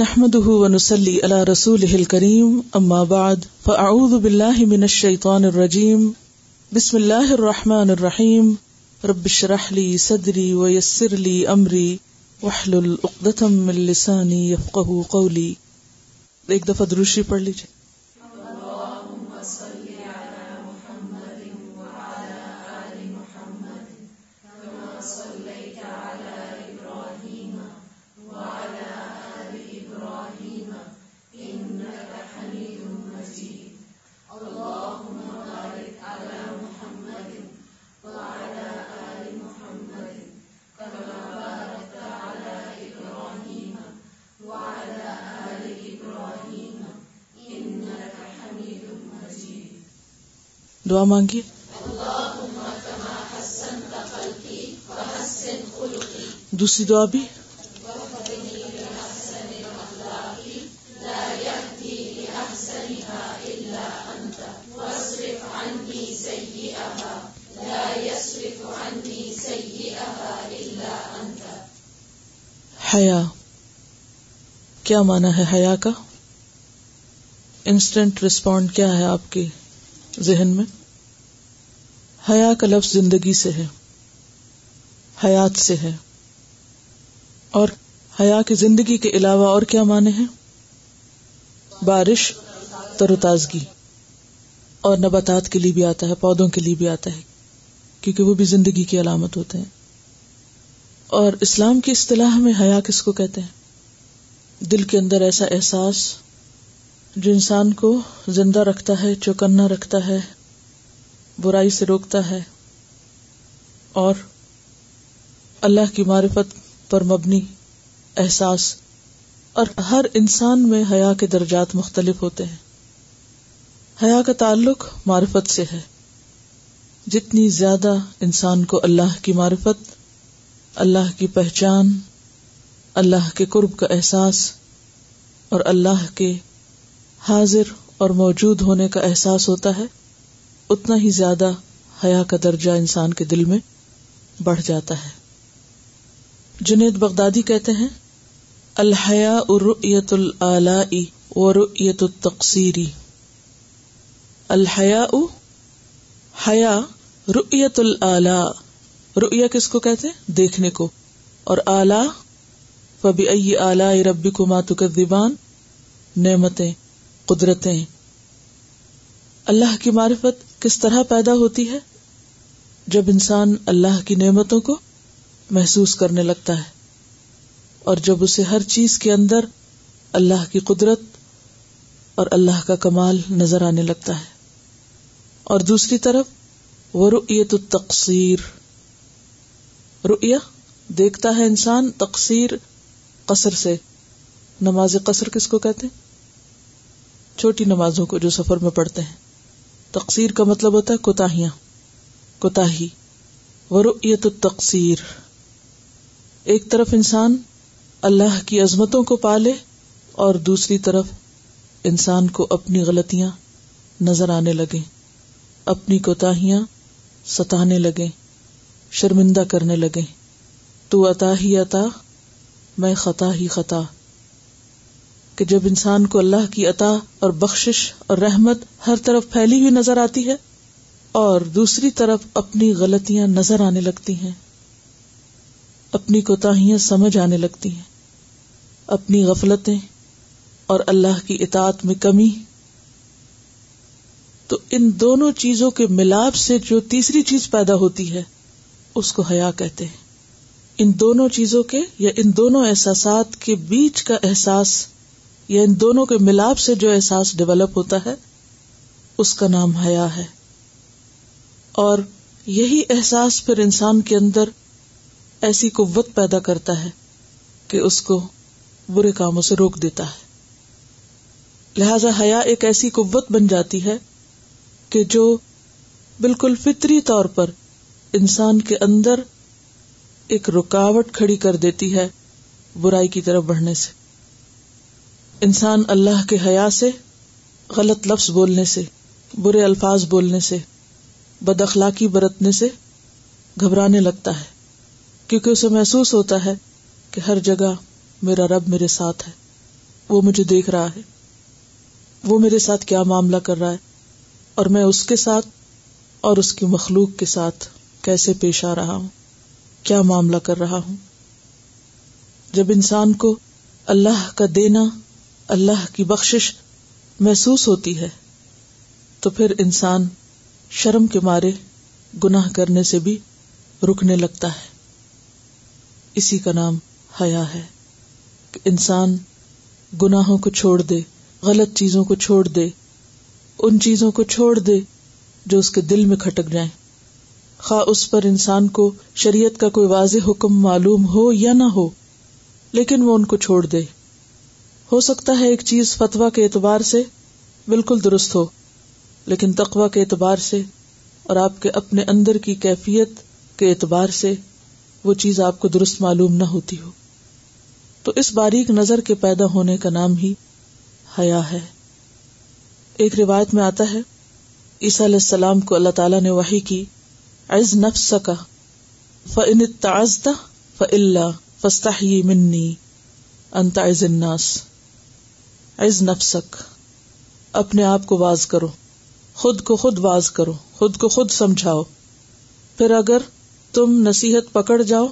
نحمده ونسلي على رسوله الكريم، أما بعد، فأعوذ بالله من الشيطان الرجيم. بسم الله الرحمن الرحيم. رب اشرح لي صدري ويسر لي أمري، واحلل عقدة من لساني يفقه قولي. ایک دفعہ دروشی پڑھ لیجیے دعا مانگیے دوسری دعا بھی؟ حیا. کیا مانا ہے حیا کا؟ انسٹنٹ رسپونڈ کیا ہے آپ کے ذہن میں؟ حیا کا لفظ زندگی سے ہے، حیات سے ہے۔ اور حیا کی زندگی کے علاوہ اور کیا معنی ہے بارش تر و تازگی۔ اور نباتات کے لیے بھی آتا ہے، پودوں کے لیے بھی آتا ہے، کیونکہ وہ بھی زندگی کی علامت ہوتے ہیں۔ اور اسلام کی اصطلاح میں حیا کس کو کہتے ہیں؟ دل کے اندر ایسا احساس جو انسان کو زندہ رکھتا ہے، چوکنا رکھتا ہے برائی سے روکتا ہے اور اللہ کی معرفت پر مبنی احساس اور ہر انسان میں حیا کے درجات مختلف ہوتے ہیں۔ حیا کا تعلق معرفت سے ہے۔ جتنی زیادہ انسان کو اللہ کی معرفت، اللہ کی پہچان، اللہ کے قرب کا احساس اور اللہ کے حاضر اور موجود ہونے کا احساس ہوتا ہے اتنا ہی زیادہ حیا کا درجہ انسان کے دل میں بڑھ جاتا ہے۔ جنید بغدادی کہتے ہیں، الحیا ارت العلائی و التقصیری۔ الحیا حیا رت العلا رؤیا کس کو کہتے دیکھنے کو۔ اور اعلی فبی اعلی ربی کو ماتک دیبان نعمتیں، قدرتیں۔ اللہ کی معرفت کس طرح پیدا ہوتی ہے؟ جب انسان اللہ کی نعمتوں کو محسوس کرنے لگتا ہے اور جب اسے ہر چیز کے اندر اللہ کی قدرت اور اللہ کا کمال نظر آنے لگتا ہے۔ اور دوسری طرف، وہ رؤیت التقصیر۔ رؤیا دیکھتا ہے انسان تقصیر قصر سے۔ نماز قصر کس کو کہتے ہیں؟ چھوٹی نمازوں کو جو سفر میں پڑھتے ہیں۔ تقسیر کا مطلب ہوتا ہے کوتاہیاں کوتا ورؤیت التقصیر ایک طرف انسان اللہ کی عظمتوں کو پالے اور دوسری طرف انسان کو اپنی غلطیاں نظر آنے لگے اپنی کوتاہیاں ستانے لگے شرمندہ کرنے لگے تو عطا ہی عطا، میں خطا ہی خطا۔ کہ جب انسان کو اللہ کی عطا اور بخشش اور رحمت ہر طرف پھیلی ہوئی نظر آتی ہے اور دوسری طرف اپنی غلطیاں نظر آنے لگتی ہیں، اپنی کوتاہیاں سمجھ آنے لگتی ہیں، اپنی غفلتیں اور اللہ کی اطاعت میں کمی۔ تو ان دونوں چیزوں کے ملاپ سے جو تیسری چیز پیدا ہوتی ہے، اس کو حیا کہتے ہیں۔ ان دونوں چیزوں کے یا ان دونوں احساسات کے بیچ کا احساس یا ان دونوں کے ملاپ سے جو احساس ڈیولپ ہوتا ہے، اس کا نام حیا ہے۔ اور یہی احساس پھر انسان کے اندر ایسی قوت پیدا کرتا ہے کہ اس کو برے کاموں سے روک دیتا ہے۔ لہذا حیا ایک ایسی قوت بن جاتی ہے کہ جو بالکل فطری طور پر انسان کے اندر ایک رکاوٹ کھڑی کر دیتی ہے برائی کی طرف بڑھنے سے۔ انسان اللہ کے حیا سے، غلط لفظ بولنے سے، برے الفاظ بولنے سے، بد اخلاقی برتنے سے گھبرانے لگتا ہے۔ کیونکہ اسے محسوس ہوتا ہے کہ ہر جگہ میرا رب میرے ساتھ ہے۔ وہ مجھے دیکھ رہا ہے۔ وہ میرے ساتھ کیا معاملہ کر رہا ہے۔ اور میں اس کے ساتھ اور اس کی مخلوق کے ساتھ کیسے پیش آ رہا ہوں؟ کیا معاملہ کر رہا ہوں؟ جب انسان کو اللہ کا دینا اللہ کی بخشش محسوس ہوتی ہے، تو پھر انسان شرم کے مارے گناہ کرنے سے بھی رکنے لگتا ہے۔ اسی کا نام حیا ہے کہ انسان گناہوں کو چھوڑ دے، غلط چیزوں کو چھوڑ دے، ان چیزوں کو چھوڑ دے جو اس کے دل میں کھٹک جائیں۔ خواہ اس پر انسان کو شریعت کا کوئی واضح حکم معلوم ہو یا نہ ہو، لیکن وہ ان کو چھوڑ دے۔ ہو سکتا ہے ایک چیز فتوا کے اعتبار سے بالکل درست ہو، لیکن تقوا کے اعتبار سے اور آپ کے اپنے اندر کی کیفیت کے اعتبار سے وہ چیز آپ کو درست معلوم نہ ہوتی ہو۔ تو اس باریک نظر کے پیدا ہونے کا نام ہی حیا ہے۔ ایک روایت میں آتا ہے، عیسیٰ علیہ السلام کو اللہ تعالیٰ نے وہی کی، عز نفس کا فن تازدہ فعلّہ فستا منی انت عز الناس۔ عز نفسک، اپنے آپ کو واز کرو، خود کو خود واز کرو، خود کو خود سمجھاؤ۔ پھر اگر تم نصیحت پکڑ جاؤ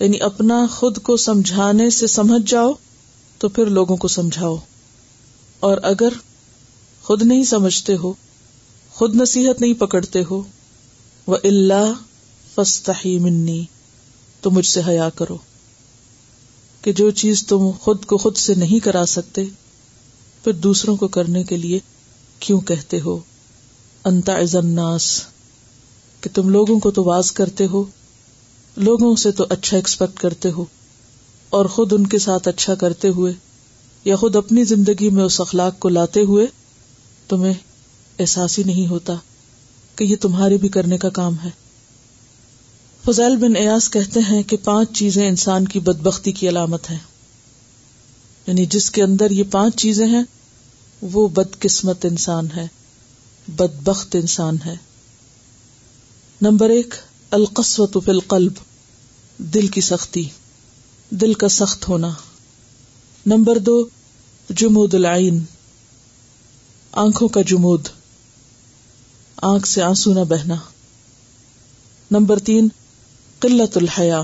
یعنی اپنا خود کو سمجھانے سے سمجھ جاؤ، تو پھر لوگوں کو سمجھاؤ۔ اور اگر خود نہیں سمجھتے ہو، خود نصیحت نہیں پکڑتے ہو وہ اللہ فستی منی تو مجھ سے حیا کرو۔ کہ جو چیز تم خود کو خود سے نہیں کرا سکتے پھر دوسروں کو کرنے کے لیے کیوں کہتے ہو؟ انتا الناس، کہ تم لوگوں کو تو واز کرتے ہو، لوگوں سے تو اچھا ایکسپیکٹ کرتے ہو، اور خود ان کے ساتھ اچھا کرتے ہوئے، یا خود اپنی زندگی میں اس اخلاق کو لاتے ہوئے، تمہیں احساس ہی نہیں ہوتا کہ یہ تمہارے بھی کرنے کا کام ہے۔ فضیل بن ایاس کہتے ہیں کہ پانچ چیزیں انسان کی بدبختی کی علامت ہے یعنی جس کے اندر یہ پانچ چیزیں ہیں وہ بد قسمت انسان ہے بد بخت انسان ہے۔ نمبر ایک القسوت فی القلب، دل کی سختی، دل کا سخت ہونا۔ نمبر دو، جمود العین، آنکھوں کا جمود، آنکھ سے آنسو نہ بہنا۔ نمبر تین، قلت الحیا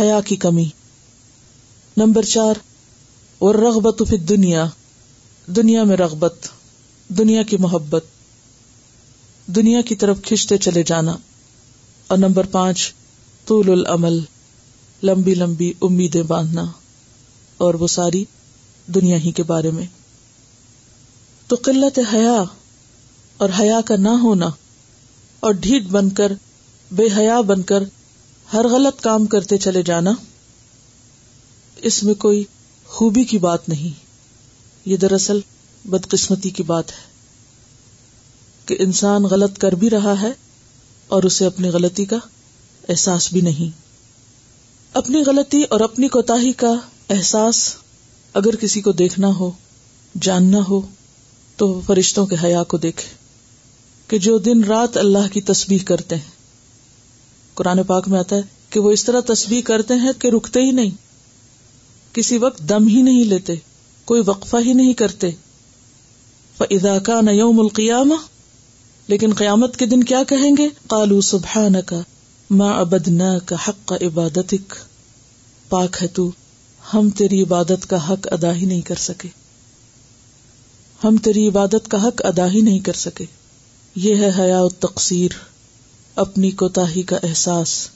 حیا کی کمی۔ نمبر چار اور رغبت فی دنیا دنیا میں رغبت، دنیا کی محبت، دنیا کی طرف کھنچتے چلے جانا۔ اور نمبر پانچ، طول العمل، لمبی لمبی امیدیں باندھنا اور وہ ساری دنیا ہی کے بارے میں۔ تو قلت حیا اور حیا کا نہ ہونا اور ڈھیٹ بن کر، بے حیا بن کر ہر غلط کام کرتے چلے جانا، اس میں کوئی خوبی کی بات نہیں۔ یہ دراصل بدقسمتی کی بات ہے کہ انسان غلط کر بھی رہا ہے اور اسے اپنی غلطی کا احساس بھی نہیں۔ اپنی غلطی اور اپنی کوتا کا احساس اگر کسی کو دیکھنا ہو، جاننا ہو، تو فرشتوں کے حیا کو دیکھے کہ جو دن رات اللہ کی تسبیح کرتے ہیں۔ قرآن پاک میں آتا ہے کہ وہ اس طرح تسبیح کرتے ہیں کہ رکتے ہی نہیں، کسی وقت دم ہی نہیں لیتے۔ کوئی وقفہ ہی نہیں کرتے۔ فَإِذَا كَانَ يَوْمُ الْقِيَامَةِ، لیکن قیامت کے دن کیا کہیں گے؟ قالو سبحانك، ما عبدناك حق عبادتك۔ پاک ہے تو، ہم تیری عبادت کا حق ادا ہی نہیں کر سکے۔ ہم تیری عبادت کا حق ادا ہی نہیں کر سکے۔ یہ ہے حیا تقصیر، اپنی کوتا کا احساس۔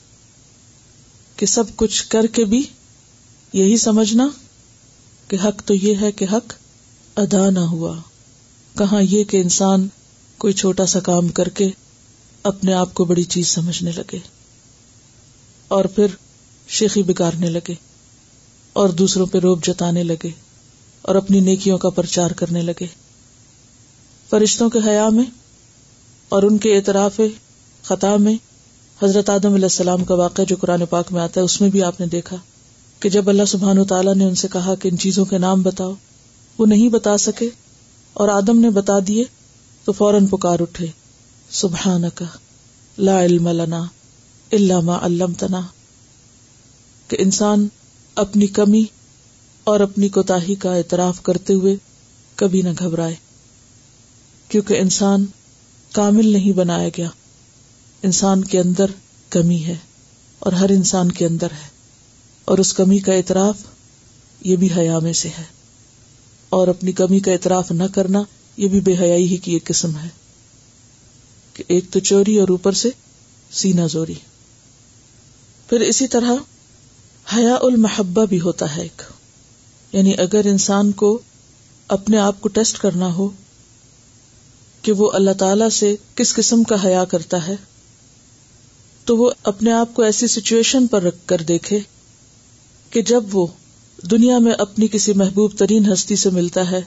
کہ سب کچھ کر کے بھی یہی سمجھنا کہ حق تو یہ ہے کہ حق ادا نہ ہوا۔ کہاں یہ کہ انسان کوئی چھوٹا سا کام کر کے اپنے آپ کو بڑی چیز سمجھنے لگے اور پھر شیخی بگاڑنے لگے اور دوسروں پہ روب جتانے لگے اور اپنی نیکیوں کا پرچار کرنے لگے۔ فرشتوں کے حیا میں اور ان کے اعتراف خطا میں حضرت آدم علیہ السلام کا واقعہ جو قرآن پاک میں آتا ہے، اس میں بھی آپ نے دیکھا۔ کہ جب اللہ سبحان و تعالیٰ نے ان سے کہا کہ ان چیزوں کے نام بتاؤ، وہ نہیں بتا سکے اور آدم نے بتا دیے تو فوراً پکار اٹھے سبحان کا لا علم لنا اللہ علم تنا کہ انسان اپنی کمی اور اپنی کوتاہی کا اعتراف کرتے ہوئے کبھی نہ گھبرائے، کیونکہ انسان کامل نہیں بنایا گیا۔ انسان کے اندر کمی ہے اور ہر انسان کے اندر ہے۔ اور اس کمی کا اعتراف یہ بھی حیا میں سے ہے۔ اور اپنی کمی کا اعتراف نہ کرنا یہ بھی بے حیائی ہی کی ایک قسم ہے کہ ایک تو چوری اور اوپر سے سینا زوری۔ پھر اسی طرح حیا المحبہ بھی ہوتا ہے ایک۔ یعنی اگر انسان کو اپنے آپ کو ٹیسٹ کرنا ہو کہ وہ اللہ تعالی سے کس قسم کا حیا کرتا ہے، تو وہ اپنے آپ کو ایسی سچویشن پر رکھ کر دیکھے کہ جب وہ دنیا میں اپنی کسی محبوب ترین ہستی سے ملتا ہے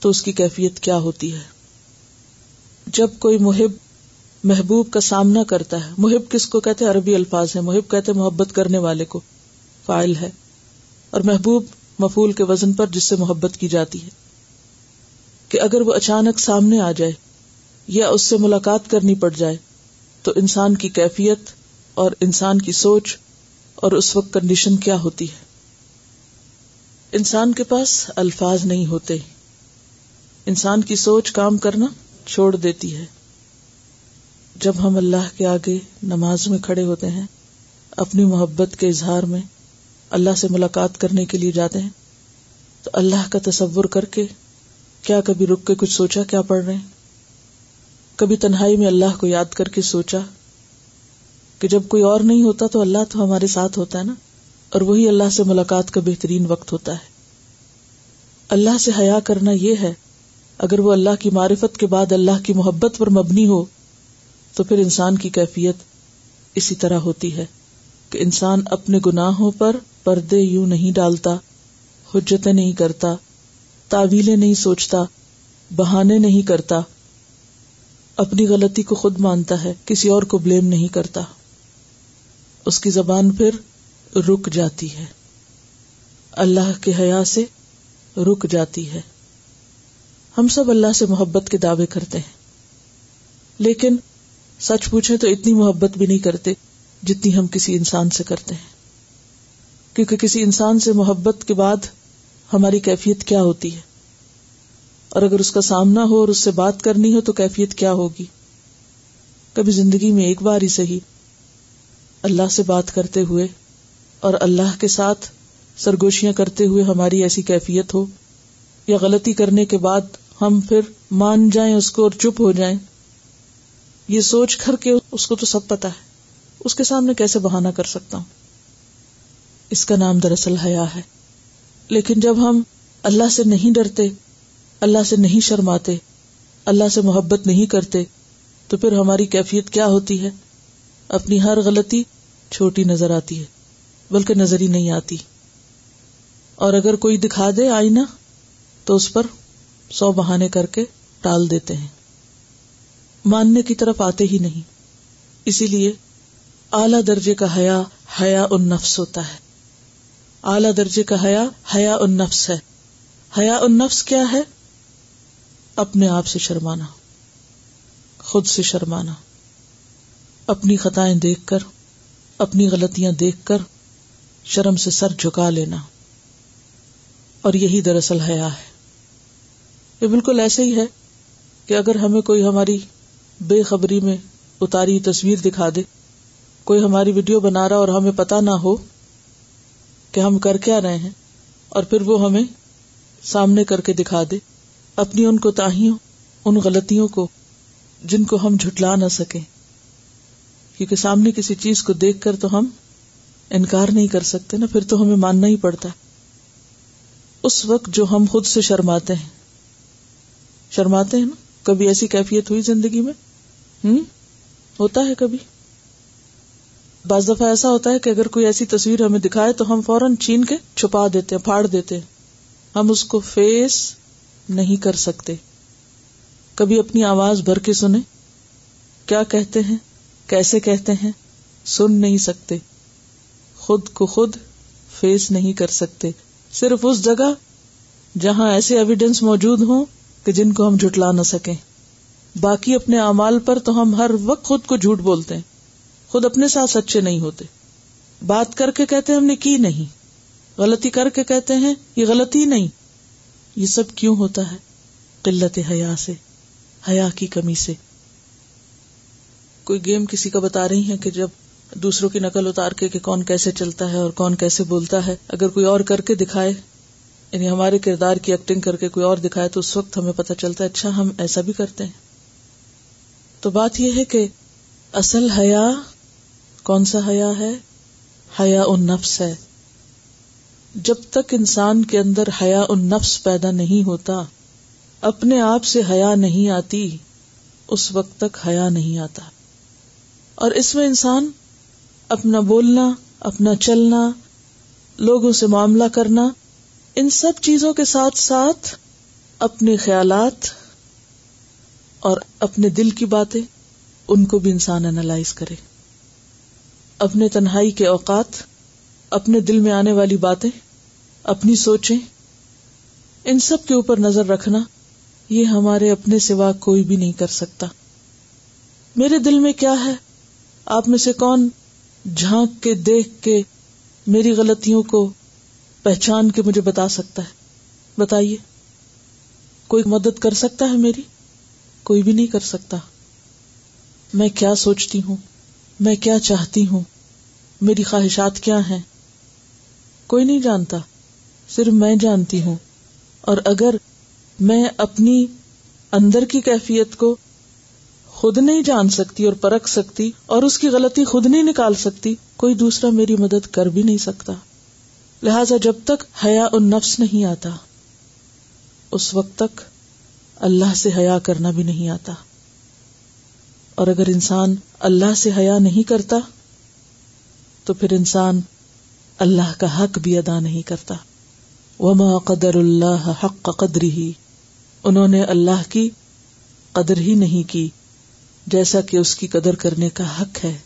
تو اس کی کیفیت کیا ہوتی ہے؟ جب کوئی محب محبوب کا سامنا کرتا ہے، محب کس کو کہتے عربی الفاظ ہے محب کہتے محبت کرنے والے کو فائل ہے۔ اور محبوب مفول کے وزن پر جس سے محبت کی جاتی ہے۔ کہ اگر وہ اچانک سامنے آ جائے یا اس سے ملاقات کرنی پڑ جائے، تو انسان کی کیفیت اور انسان کی سوچ اور اس وقت کنڈیشن کیا ہوتی ہے؟ انسان کے پاس الفاظ نہیں ہوتے۔ انسان کی سوچ کام کرنا چھوڑ دیتی ہے۔ جب ہم اللہ کے آگے نماز میں کھڑے ہوتے ہیں، اپنی محبت کے اظہار میں اللہ سے ملاقات کرنے کے لیے جاتے ہیں، تو اللہ کا تصور کر کے کیا کبھی رک کے کچھ سوچا، کیا پڑھ رہے ہیں؟ کبھی تنہائی میں اللہ کو یاد کر کے سوچا کہ جب کوئی اور نہیں ہوتا تو اللہ تو ہمارے ساتھ ہوتا ہے نا۔ اور وہی اللہ سے ملاقات کا بہترین وقت ہوتا ہے۔ اللہ سے حیا کرنا یہ ہے، اگر وہ اللہ کی معرفت کے بعد اللہ کی محبت پر مبنی ہو، تو پھر انسان کی کیفیت اسی طرح ہوتی ہے کہ انسان اپنے گناہوں پر پردے یوں نہیں ڈالتا، حجتیں نہیں کرتا، تعویلیں نہیں سوچتا، بہانے نہیں کرتا۔ اپنی غلطی کو خود مانتا ہے، کسی اور کو بلیم نہیں کرتا۔ اس کی زبان پھر رک جاتی ہے۔ اللہ کے حیا سے رک جاتی ہے۔ ہم سب اللہ سے محبت کے دعوے کرتے ہیں۔ لیکن سچ پوچھے تو اتنی محبت بھی نہیں کرتے جتنی ہم کسی انسان سے کرتے ہیں۔ کیونکہ کسی انسان سے محبت کے بعد ہماری کیفیت کیا ہوتی ہے؟ اور اگر اس کا سامنا ہو اور اس سے بات کرنی ہو تو کیفیت کیا ہوگی؟ کبھی زندگی میں ایک بار ہی صحیح اللہ سے بات کرتے ہوئے اور اللہ کے ساتھ سرگوشیاں کرتے ہوئے ہماری ایسی کیفیت ہو یا غلطی کرنے کے بعد ہم پھر مان جائیں اس کو اور چپ ہو جائیں، یہ سوچ کر کے اس کو تو سب پتا ہے۔ اس کے سامنے کیسے بہانا کر سکتا ہوں؟ اس کا نام دراصل حیا ہے۔ لیکن جب ہم اللہ سے نہیں ڈرتے، اللہ سے نہیں شرماتے، اللہ سے محبت نہیں کرتے، تو پھر ہماری کیفیت کیا ہوتی ہے؟ اپنی ہر غلطی چھوٹی نظر آتی ہے۔ بلکہ نظر ہی نہیں آتی۔ اور اگر کوئی دکھا دے آئینہ، تو اس پر سو بہانے کر کے ٹال دیتے ہیں۔ ماننے کی طرف آتے ہی نہیں۔ اسی لیے اعلی درجے کا حیا حیا ان نفس ہوتا ہے۔ اعلی درجے کا حیا حیا ان نفس ہے۔ حیا ان نفس کیا ہے؟ اپنے آپ سے شرمانا، خود سے شرمانا۔ اپنی خطائیں دیکھ کر، اپنی غلطیاں دیکھ کر شرم سے سر جھکا لینا۔ اور یہی دراصل حیا ہے۔ یہ بالکل ایسے ہی ہے کہ اگر ہمیں کوئی ہماری بے خبری میں اتاری تصویر دکھا دے، کوئی ہماری ویڈیو بنا رہا اور ہمیں پتا نہ ہو کہ ہم کر کیا رہے ہیں، اور پھر وہ ہمیں سامنے کر کے دکھا دے، اپنی ان کو تاہیوں، ان غلطیوں کو جن کو ہم جھٹلا نہ سکیں۔ کیونکہ سامنے کسی چیز کو دیکھ کر تو ہم انکار نہیں کر سکتے نا، پھر تو ہمیں ماننا ہی پڑتا اس وقت جو ہم خود سے شرماتے ہیں۔ شرماتے ہیں نا؟ کبھی ایسی کیفیت ہوئی زندگی میں؟ ہوں ہوتا ہے کبھی۔ بعض دفعہ ایسا ہوتا ہے کہ اگر کوئی ایسی تصویر ہمیں دکھائے تو ہم فوراً چین کے چھپا دیتے ہیں، پھاڑ دیتے ہیں۔ ہم اس کو فیس نہیں کر سکتے۔ کبھی اپنی آواز بھر کے سنیں۔ کیا کہتے ہیں؟ کیسے کہتے ہیں؟ سن نہیں سکتے۔ خود کو خود فیس نہیں کر سکتے۔ صرف اس جگہ جہاں ایسے ایویڈینس موجود ہوں کہ جن کو ہم جھٹلا نہ سکیں۔ باقی اپنے اعمال پر تو ہم ہر وقت خود کو جھوٹ بولتے ہیں۔ خود اپنے ساتھ سچے نہیں ہوتے۔ بات کر کے کہتے ہم نے کی نہیں۔ غلطی کر کے کہتے ہیں یہ غلطی نہیں۔ یہ سب کیوں ہوتا ہے؟ قلت حیا سے، حیا کی کمی سے۔ کوئی گیم کسی کا بتا رہی ہے کہ جب دوسروں کی نقل اتار کے کہ کون کیسے چلتا ہے اور کون کیسے بولتا ہے۔ اگر کوئی اور کر کے دکھائے یعنی ہمارے کردار کی ایکٹنگ کر کے کوئی اور دکھائے، تو اس وقت ہمیں پتہ چلتا ہے اچھا ہم ایسا بھی کرتے ہیں۔ تو بات یہ ہے کہ اصل حیا کون سا حیا ہے؟ حیا ان نفس ہے۔ جب تک انسان کے اندر حیا ان نفس پیدا نہیں ہوتا، اپنے آپ سے حیا نہیں آتی، اس وقت تک حیا نہیں آتا۔ اور اس میں انسان اپنا بولنا، اپنا چلنا، لوگوں سے معاملہ کرنا، ان سب چیزوں کے ساتھ ساتھ اپنے خیالات اور اپنے دل کی باتیں ان کو بھی انسان انالائز کرے۔ اپنے تنہائی کے اوقات، اپنے دل میں آنے والی باتیں، اپنی سوچیں، ان سب کے اوپر نظر رکھنا، یہ ہمارے اپنے سوا کوئی بھی نہیں کر سکتا۔ میرے دل میں کیا ہے؟ آپ میں سے کون جھانک کے دیکھ کے میری غلطیوں کو پہچان کے مجھے بتا سکتا ہے۔ بتائیے، کوئی مدد کر سکتا ہے میری؟ کوئی بھی نہیں کر سکتا۔ میں کیا سوچتی ہوں؟ میں کیا چاہتی ہوں؟ میری خواہشات کیا ہیں؟ کوئی نہیں جانتا، صرف میں جانتی ہوں۔ اور اگر میں اپنی اندر کی کیفیت کو خود نہیں جان سکتی اور پرکھ سکتی اور اس کی غلطی خود نہیں نکال سکتی، کوئی دوسرا میری مدد کر بھی نہیں سکتا۔ لہذا جب تک حیا ان نفس نہیں آتا، اس وقت تک اللہ سے حیا کرنا بھی نہیں آتا۔ اور اگر انسان اللہ سے حیا نہیں کرتا، تو پھر انسان اللہ کا حق بھی ادا نہیں کرتا۔ وما قدر اللہ حق قدر ہی انہوں نے اللہ کی قدر ہی نہیں کی۔ جیسا کہ اس کی قدر کرنے کا حق ہے۔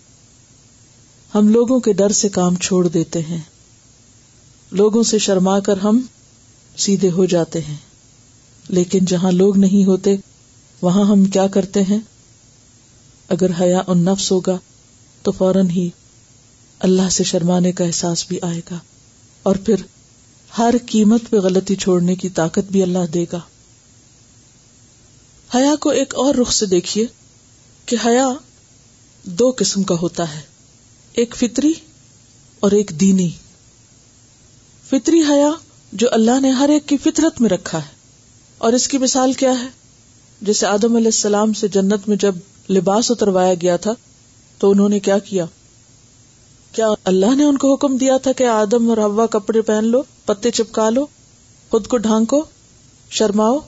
ہم لوگوں کے ڈر سے کام چھوڑ دیتے ہیں۔ لوگوں سے شرما کر ہم سیدھے ہو جاتے ہیں۔ لیکن جہاں لوگ نہیں ہوتے، وہاں ہم کیا کرتے ہیں؟ اگر حیا ان نفس ہوگا، تو فوراً ہی اللہ سے شرمانے کا احساس بھی آئے گا۔ اور پھر ہر قیمت پہ غلطی چھوڑنے کی طاقت بھی اللہ دے گا۔ حیا کو ایک اور رخ سے دیکھیے۔ کہ حیا دو قسم کا ہوتا ہے، ایک فطری اور ایک دینی۔ فطری حیا جو اللہ نے ہر ایک کی فطرت میں رکھا ہے۔ اور اس کی مثال کیا ہے؟ جیسے آدم علیہ السلام سے جنت میں جب لباس اتروایا گیا تھا، تو انہوں نے کیا کیا؟ کیا اللہ نے ان کو حکم دیا تھا کہ آدم اور ہوا کپڑے پہن لو، پتے چپکا لو، خود کو ڈھانکو، شرماؤ؟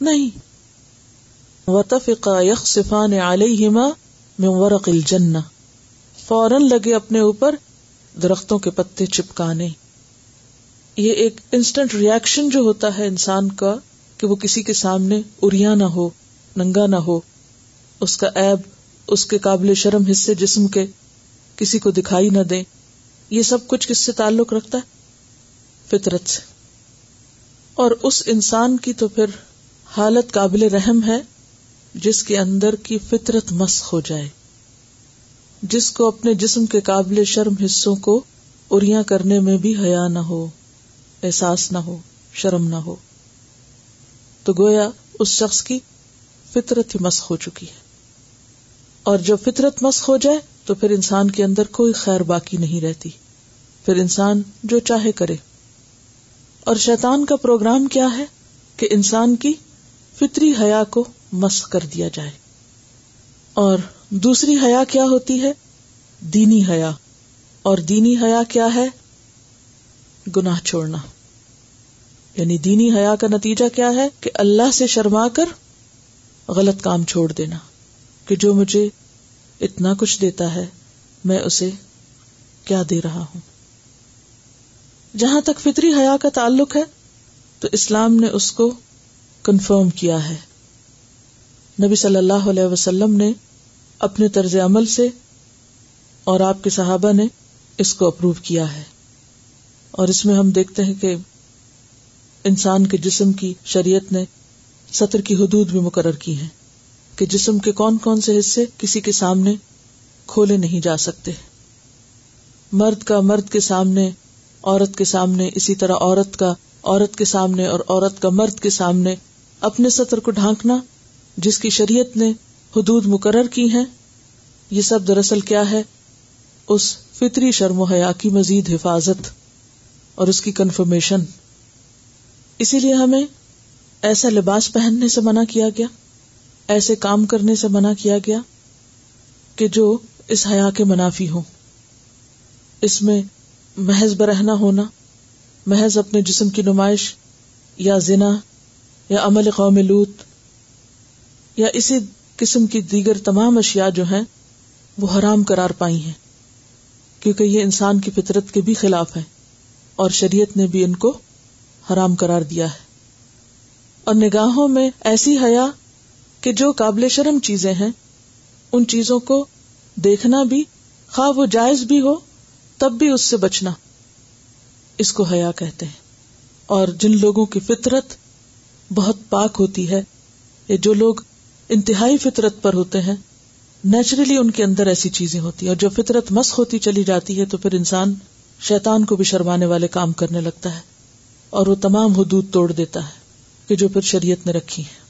نہیں۔ ورق الجنہ فوراً لگے اپنے اوپر درختوں کے پتے چپکانے۔ یہ ایک انسٹنٹ ریئیکشن جو ہوتا ہے انسان کا کہ وہ کسی کے سامنے اریا نہ ہو، ننگا نہ ہو۔ اس کا ایب اس کے قابل شرم حصے جسم کے کسی کو دکھائی نہ دے یہ سب کچھ کس سے تعلق رکھتا ہے؟ فطرت سے۔ اور اس انسان کی تو پھر حالت قابل رحم ہے۔ جس کے اندر کی فطرت مسخ ہو جائے۔ جس کو اپنے جسم کے قابل شرم حصوں کو اریا کرنے میں بھی حیا نہ ہو، احساس نہ ہو، شرم نہ ہو۔ تو گویا اس شخص کی فطرت ہی مسخ ہو چکی ہے۔ اور جب فطرت مسخ ہو جائے تو پھر انسان کے اندر کوئی خیر باقی نہیں رہتی۔ پھر انسان جو چاہے کرے۔ اور شیطان کا پروگرام کیا ہے کہ انسان کی فطری حیا کو مسخ کر دیا جائے۔ اور دوسری حیا کیا ہوتی ہے؟ دینی حیا۔ اور دینی حیا کیا ہے؟ گناہ چھوڑنا۔ یعنی دینی حیا کا نتیجہ کیا ہے؟ کہ اللہ سے شرما کر غلط کام چھوڑ دینا۔ کہ جو مجھے اتنا کچھ دیتا ہے، میں اسے کیا دے رہا ہوں؟ جہاں تک فطری حیا کا تعلق ہے، تو اسلام نے اس کو کنفرم کیا ہے۔ نبی صلی اللہ علیہ وسلم نے اپنے طرز عمل سے اور آپ کے صحابہ نے اس کو اپروو کیا ہے۔ اور اس میں ہم دیکھتے ہیں کہ انسان کے جسم کی شریعت نے سطر کی حدود بھی مقرر کی ہیں کہ جسم کے کون کون سے حصے کسی کے سامنے کھولے نہیں جا سکتے۔ مرد کا مرد کے سامنے، عورت کے سامنے، اسی طرح عورت کا عورت کے سامنے اور عورت کا مرد کے سامنے اپنے سطر کو ڈھانکنا جس کی شریعت نے حدود مقرر کی ہیں، یہ سب دراصل کیا ہے؟ اس فطری شرم و حیا کی مزید حفاظت اور اس کی کنفرمیشن اسی لیے ہمیں ایسا لباس پہننے سے منع کیا گیا، ایسے کام کرنے سے منع کیا گیا کہ جو اس حیا کے منافی ہوں۔ اس میں محض برہنا ہونا، محض اپنے جسم کی نمائش یا زنا یا عمل قوم لوت یا اسی قسم کی دیگر تمام اشیاء جو ہیں، وہ حرام قرار پائی ہیں، کیونکہ یہ انسان کی فطرت کے بھی خلاف ہے اور شریعت نے بھی ان کو حرام قرار دیا ہے۔ اور نگاہوں میں ایسی حیا کہ جو قابل شرم چیزیں ہیں، ان چیزوں کو دیکھنا بھی، خواہ وہ جائز بھی ہو، تب بھی اس سے بچنا۔ اس کو حیا کہتے ہیں۔ اور جن لوگوں کی فطرت بہت پاک ہوتی ہے یا جو لوگ انتہائی فطرت پر ہوتے ہیں نیچرلی ان کے اندر ایسی چیزیں ہوتی ہیں، اور جو فطرت مس ہوتی چلی جاتی ہے تو پھر انسان شیطان کو بھی شرمانے والے کام کرنے لگتا ہے، اور وہ تمام حدود توڑ دیتا ہے کہ جو پھر شریعت نے رکھی ہے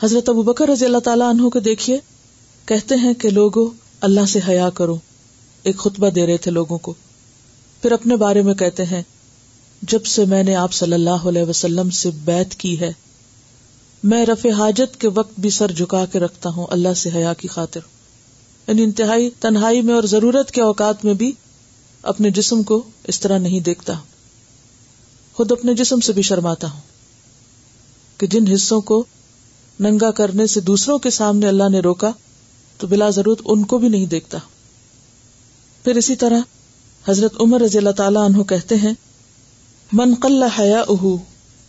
حضرت ابو بکر رضی اللہ تعالیٰ عنہ کو دیکھیے، کہتے ہیں کہ لوگوں، اللہ سے حیا کرو، ایک خطبہ دے رہے تھے لوگوں کو۔ پھر اپنے بارے میں کہتے ہیں جب سے میں نے آپ صلی اللہ علیہ وسلم سے بیت کی ہے، میں رفع حاجت کے وقت بھی سر جھکا کے رکھتا ہوں اللہ سے حیا کی خاطر۔ یعنی انتہائی تنہائی میں اور ضرورت کے اوقات میں بھی اپنے جسم کو اس طرح نہیں دیکھتا۔ خود اپنے جسم سے بھی شرماتا ہوں کہ جن حصوں کو ننگا کرنے سے دوسروں کے سامنے اللہ نے روکا، تو بلا ضرورت ان کو بھی نہیں دیکھتا۔ پھر اسی طرح حضرت عمر رضی اللہ تعالیٰ عنہ کہتے ہیں من قل حیا اہ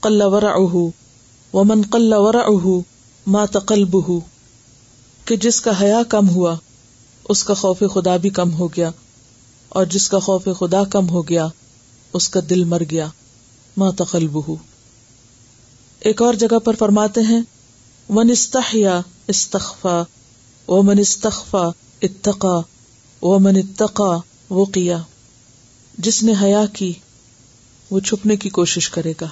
قل ورا اہ و من قل ورا اہ ما تقلب کہ جس کا حیا کم ہوا، اس کا خوف خدا بھی کم ہو گیا، اور جس کا خوف خدا کم ہو گیا، اس کا دل مر گیا ما تقلب ایک اور جگہ پر فرماتے ہیں، من استحیا استخفا و من استخفا اتقا و من اتقا وہ کیا جس نے حیا کی وہ چھپنے کی کوشش کرے گا۔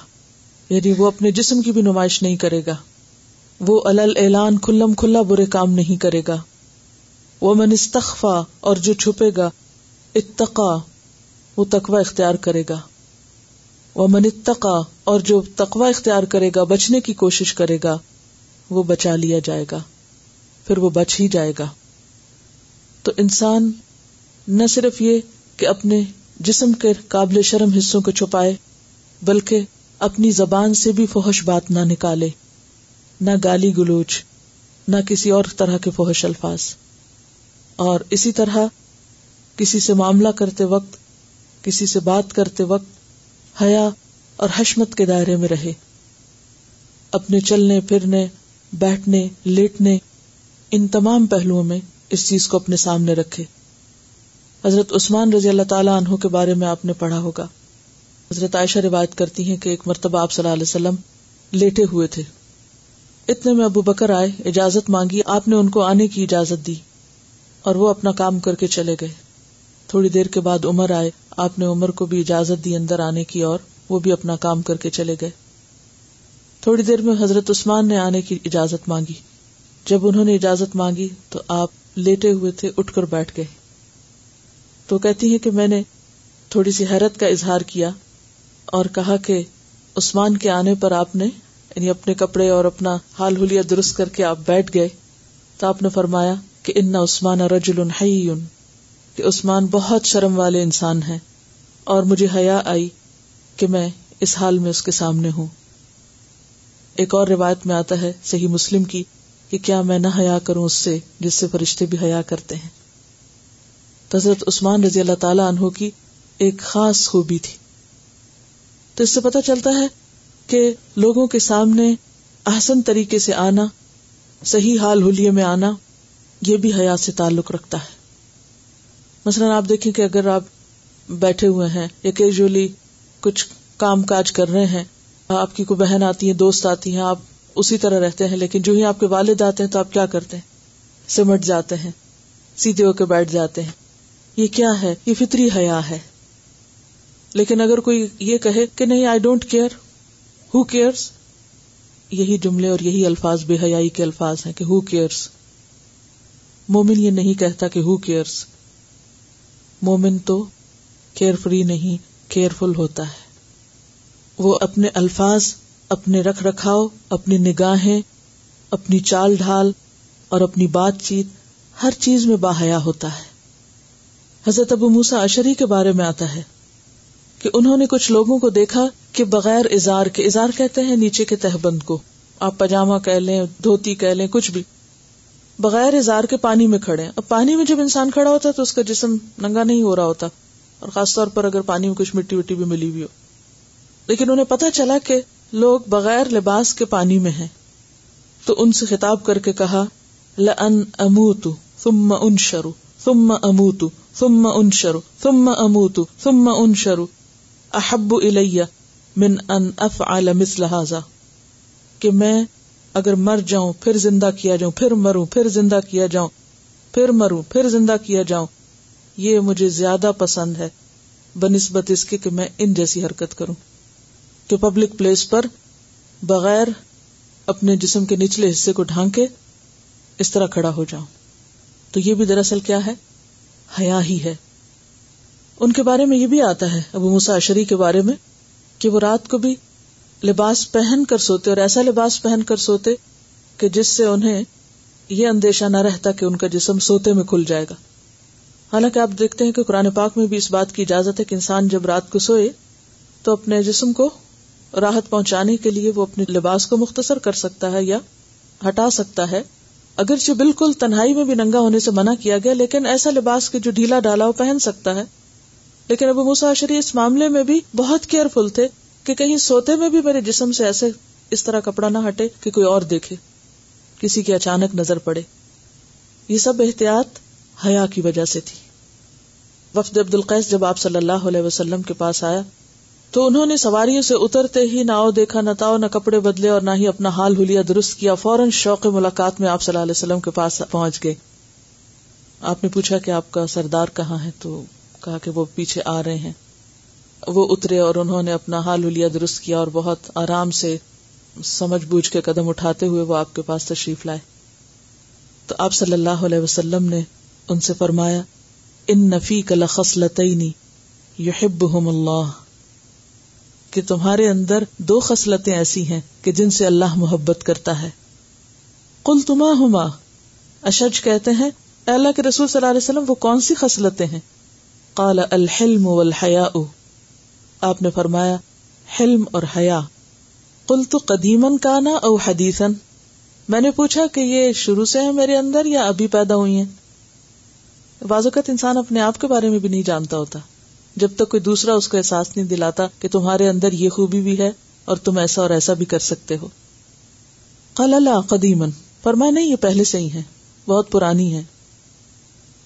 یعنی وہ اپنے جسم کی بھی نمائش نہیں کرے گا۔ وہ الل اعلان کھلم کھلا برے کام نہیں کرے گا۔ وہ من استخفا، اور جو چھپے گا، اتقا، وہ تقوی اختیار کرے گا۔ وہ من اتقا، اور جو تقوی اختیار کرے گا، بچنے کی کوشش کرے گا، وہ بچا لیا جائے گا۔ پھر وہ بچ ہی جائے گا۔ تو انسان نہ صرف یہ کہ اپنے جسم کے قابل شرم حصوں کو چھپائے، بلکہ اپنی زبان سے بھی فوہش بات نہ نکالے، نہ گالی گلوچ، نہ کسی اور طرح کے فوہش الفاظ۔ اور اسی طرح کسی سے معاملہ کرتے وقت، کسی سے بات کرتے وقت حیا اور حشمت کے دائرے میں رہے۔ اپنے چلنے، پھرنے، بیٹھنے، لیٹنے، ان تمام پہلوؤں میں اس چیز کو اپنے سامنے رکھے۔ حضرت عثمان رضی اللہ تعالیٰ عنہ کے بارے میں آپ نے پڑھا ہوگا۔ حضرت عائشہ روایت کرتی ہیں کہ ایک مرتبہ آپ صلی اللہ علیہ وسلم لیٹے ہوئے تھے۔ اتنے میں ابو بکر آئے، اجازت مانگی، آپ نے ان کو آنے کی اجازت دی اور وہ اپنا کام کر کے چلے گئے۔ تھوڑی دیر کے بعد عمر آئے، آپ نے عمر کو بھی اجازت دی اندر آنے کی اور وہ بھی اپنا کام کر کے چلے گئے۔ تھوڑی دیر میں حضرت عثمان نے آنے کی اجازت مانگی۔ جب انہوں نے اجازت مانگی تو آپ لیٹے ہوئے تھے، اٹھ کر بیٹھ گئے۔ تو کہتی ہے کہ میں نے تھوڑی سی حیرت کا اظہار کیا اور کہا کہ عثمان کے آنے پر آپ نے یعنی اپنے کپڑے اور اپنا حال ہولیا درست کر کے آپ بیٹھ گئے تو آپ نے فرمایا کہ ان عثمان رجل کہ عثمان بہت شرم والے انسان ہیں اور مجھے حیا آئی کہ میں اس حال میں اس کے سامنے ہوں۔ ایک اور روایت میں آتا ہے صحیح مسلم کی کہ کیا میں نہ حیا کروں اس سے جس سے فرشتے بھی حیا کرتے ہیں۔ حضرت عثمان رضی اللہ تعالی عنہ کی ایک خاص خوبی تھی۔ تو اس سے پتا چلتا ہے کہ لوگوں کے سامنے احسن طریقے سے آنا، صحیح حال ہولیے میں آنا، یہ بھی حیات سے تعلق رکھتا ہے۔ مثلاً آپ دیکھیں کہ اگر آپ بیٹھے ہوئے ہیں، یا کیجولی کچھ کام کاج کر رہے ہیں، آپ کی کوئی بہن آتی ہے، دوست آتی ہیں، آپ اسی طرح رہتے ہیں، لیکن جو ہی آپ کے والد آتے ہیں تو آپ کیا کرتے ہیں؟ سمٹ جاتے ہیں، سیدھے ہو کے بیٹھ جاتے ہیں۔ یہ کیا ہے؟ یہ فطری حیا ہے۔ لیکن اگر کوئی یہ کہے کہ نہیں I don't care who cares یہی جملے اور یہی الفاظ بے حیائی کے الفاظ ہیں کہ ہو کیئرس مومن یہ نہیں کہتا کہ ہو کیئرس مومن تو کیئر فری نہیں کیئرفل ہوتا ہے۔ وہ اپنے الفاظ، اپنے رکھ رکھاؤ، اپنی نگاہیں، اپنی چال ڈھال اور اپنی بات چیت ہر چیز میں باحیا ہوتا ہے۔ حضرت ابو موسا اشری کے بارے میں آتا ہے کہ انہوں نے کچھ لوگوں کو دیکھا کہ بغیر اظہار کے، اظہار کہتے ہیں نیچے کے تہبند کو، آپ پاجامہ کہہ لیں، دھوتی کہہ لیں، کچھ بھی۔ بغیر اظہار کے پانی میں کھڑے اب پانی میں جب انسان کھڑا ہوتا ہے تو اس کا جسم ننگا نہیں ہو رہا ہوتا۔ اور خاص طور پر اگر پانی میں کچھ مٹی وٹی بھی ملی ہوئی ہو۔ لیکن انہیں پتا چلا کہ لوگ بغیر لباس کے پانی میں ہیں۔ تو ان سے خطاب کر کے کہا لن اموت ثم انشر ثم اموت ثم انشر، ثم اموت، ثم انشر. احب الی من ان افعل مثل هذا. کہ میں اگر مر جاؤں، پھر زندہ کیا جاؤں، پھر مروں، پھر زندہ کیا جاؤں، پھر مروں، پھر زندہ کیا جاؤں، یہ مجھے زیادہ پسند ہے، بنسبت اس کے کہ میں ان جیسی حرکت کروں۔ کہ پبلک پلیس پر بغیر اپنے جسم کے نچلے حصے کو ڈھانکے اس طرح کھڑا ہو جاؤں۔ تو یہ بھی دراصل کیا ہے؟ حیا ہی ہے۔ ان کے بارے میں یہ بھی آتا ہے ابو مسا اشری کے بارے میں کہ وہ رات کو بھی لباس پہن کر سوتے اور ایسا لباس پہن کر سوتے کہ جس سے انہیں یہ اندیشہ نہ رہتا کہ ان کا جسم سوتے میں کھل جائے گا۔ حالانکہ آپ دیکھتے ہیں کہ قرآن پاک میں بھی اس بات کی اجازت ہے کہ انسان جب رات کو سوئے تو اپنے جسم کو راحت پہنچانے کے لیے وہ اپنے لباس کو مختصر کر سکتا ہے یا ہٹا سکتا ہے۔ اگرچہ بالکل تنہائی میں بھی ننگا ہونے سے منع کیا گیا، لیکن ایسا لباس کے جو ڈھیلا ڈالا وہ پہن سکتا ہے۔ لیکن ابو مساشری اس معاملے میں بھی بہت کیئرفل تھے کہ کہیں سوتے میں بھی میرے جسم سے ایسے اس طرح کپڑا نہ ہٹے کہ کوئی اور دیکھے، کسی کی اچانک نظر پڑے۔ یہ سب احتیاط حیا کی وجہ سے تھی۔ وفد عبد القیس جب آپ صلی اللہ علیہ وسلم کے پاس آیا تو انہوں نے سواریوں سے اترتے ہی نہ آؤ دیکھا، نہ تاؤ، نہ کپڑے بدلے اور نہ ہی اپنا حال ہولیا درست کیا۔ فوراً شوق ملاقات میں آپ صلی اللہ علیہ وسلم کے پاس پہنچ گئے۔ آپ نے پوچھا کہ آپ کا سردار کہاں ہے؟ تو کہا کہ وہ پیچھے آ رہے ہیں۔ وہ اترے اور انہوں نے اپنا حال ہولیا درست کیا اور بہت آرام سے سمجھ بوجھ کے قدم اٹھاتے ہوئے وہ آپ کے پاس تشریف لائے۔ تو آپ صلی اللہ علیہ وسلم نے ان سے فرمایا، ان نفی کا لخصلتنی یحبہم اللہ کہ تمہارے اندر دو خصلتیں ایسی ہیں کہ جن سے اللہ محبت کرتا ہے۔ کل تما ہما اشج کہتے ہیں، اے اللہ کے رسول صلی اللہ علیہ وسلم، وہ کون سی خصلتیں ہیں؟ قال، الحلم والحیاء۔ آپ نے فرمایا، حلم اور حیا کل تو قدیمن کا نا او حدیثن میں نے پوچھا کہ یہ شروع سے ہے میرے اندر یا ابھی پیدا ہوئی ہیں؟ بعض اوقات انسان اپنے آپ کے بارے میں بھی نہیں جانتا ہوتا۔ جب تک کوئی دوسرا اس کو احساس نہیں دلاتا کہ تمہارے اندر یہ خوبی بھی ہے اور تم ایسا اور ایسا بھی کر سکتے ہو۔ قال اللہ قدیمن پر میں نہیں، یہ پہلے سے ہی ہے، بہت پرانی ہے۔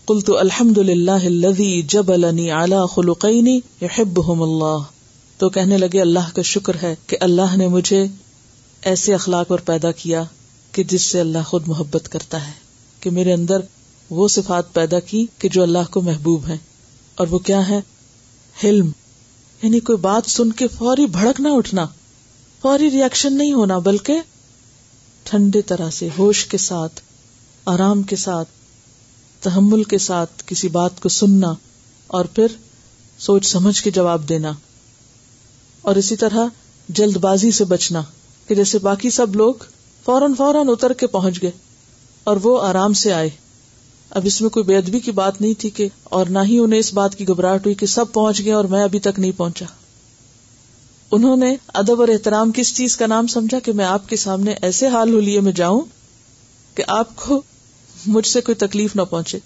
کل تو الحمد للہ جب اعلی خلقینی يحبهم اللہ۔ تو کہنے لگے، اللہ کا شکر ہے کہ اللہ نے مجھے ایسے اخلاق پر پیدا کیا کہ جس سے اللہ خود محبت کرتا ہے۔ کہ میرے اندر وہ صفات پیدا کی کہ جو اللہ کو محبوب ہے اور وہ کیا ہے حلم یعنی کوئی بات سن کے فوری بھڑک نہ اٹھنا، فوری ریئیکشن نہیں ہونا، بلکہ ٹھنڈے طرح سے ہوش کے ساتھ، آرام کے ساتھ، تحمل کے ساتھ کسی بات کو سننا اور پھر سوچ سمجھ کے جواب دینا۔ اور اسی طرح جلد بازی سے بچنا، کہ جیسے باقی سب لوگ فوراً فوراً اتر کے پہنچ گئے اور وہ آرام سے آئے۔ اب اس میں کوئی بے ادبی کی بات نہیں تھی کہ اور نہ ہی انہیں اس بات کی گھبراہٹ ہوئی کہ سب پہنچ گئے اور میں ابھی تک نہیں پہنچا۔ انہوں نے ادب اور احترام کس چیز کا نام سمجھا کہ میں آپ کے سامنے ایسے حال ہولیے میں جاؤں کہ آپ کو مجھ سے کوئی تکلیف نہ پہنچے۔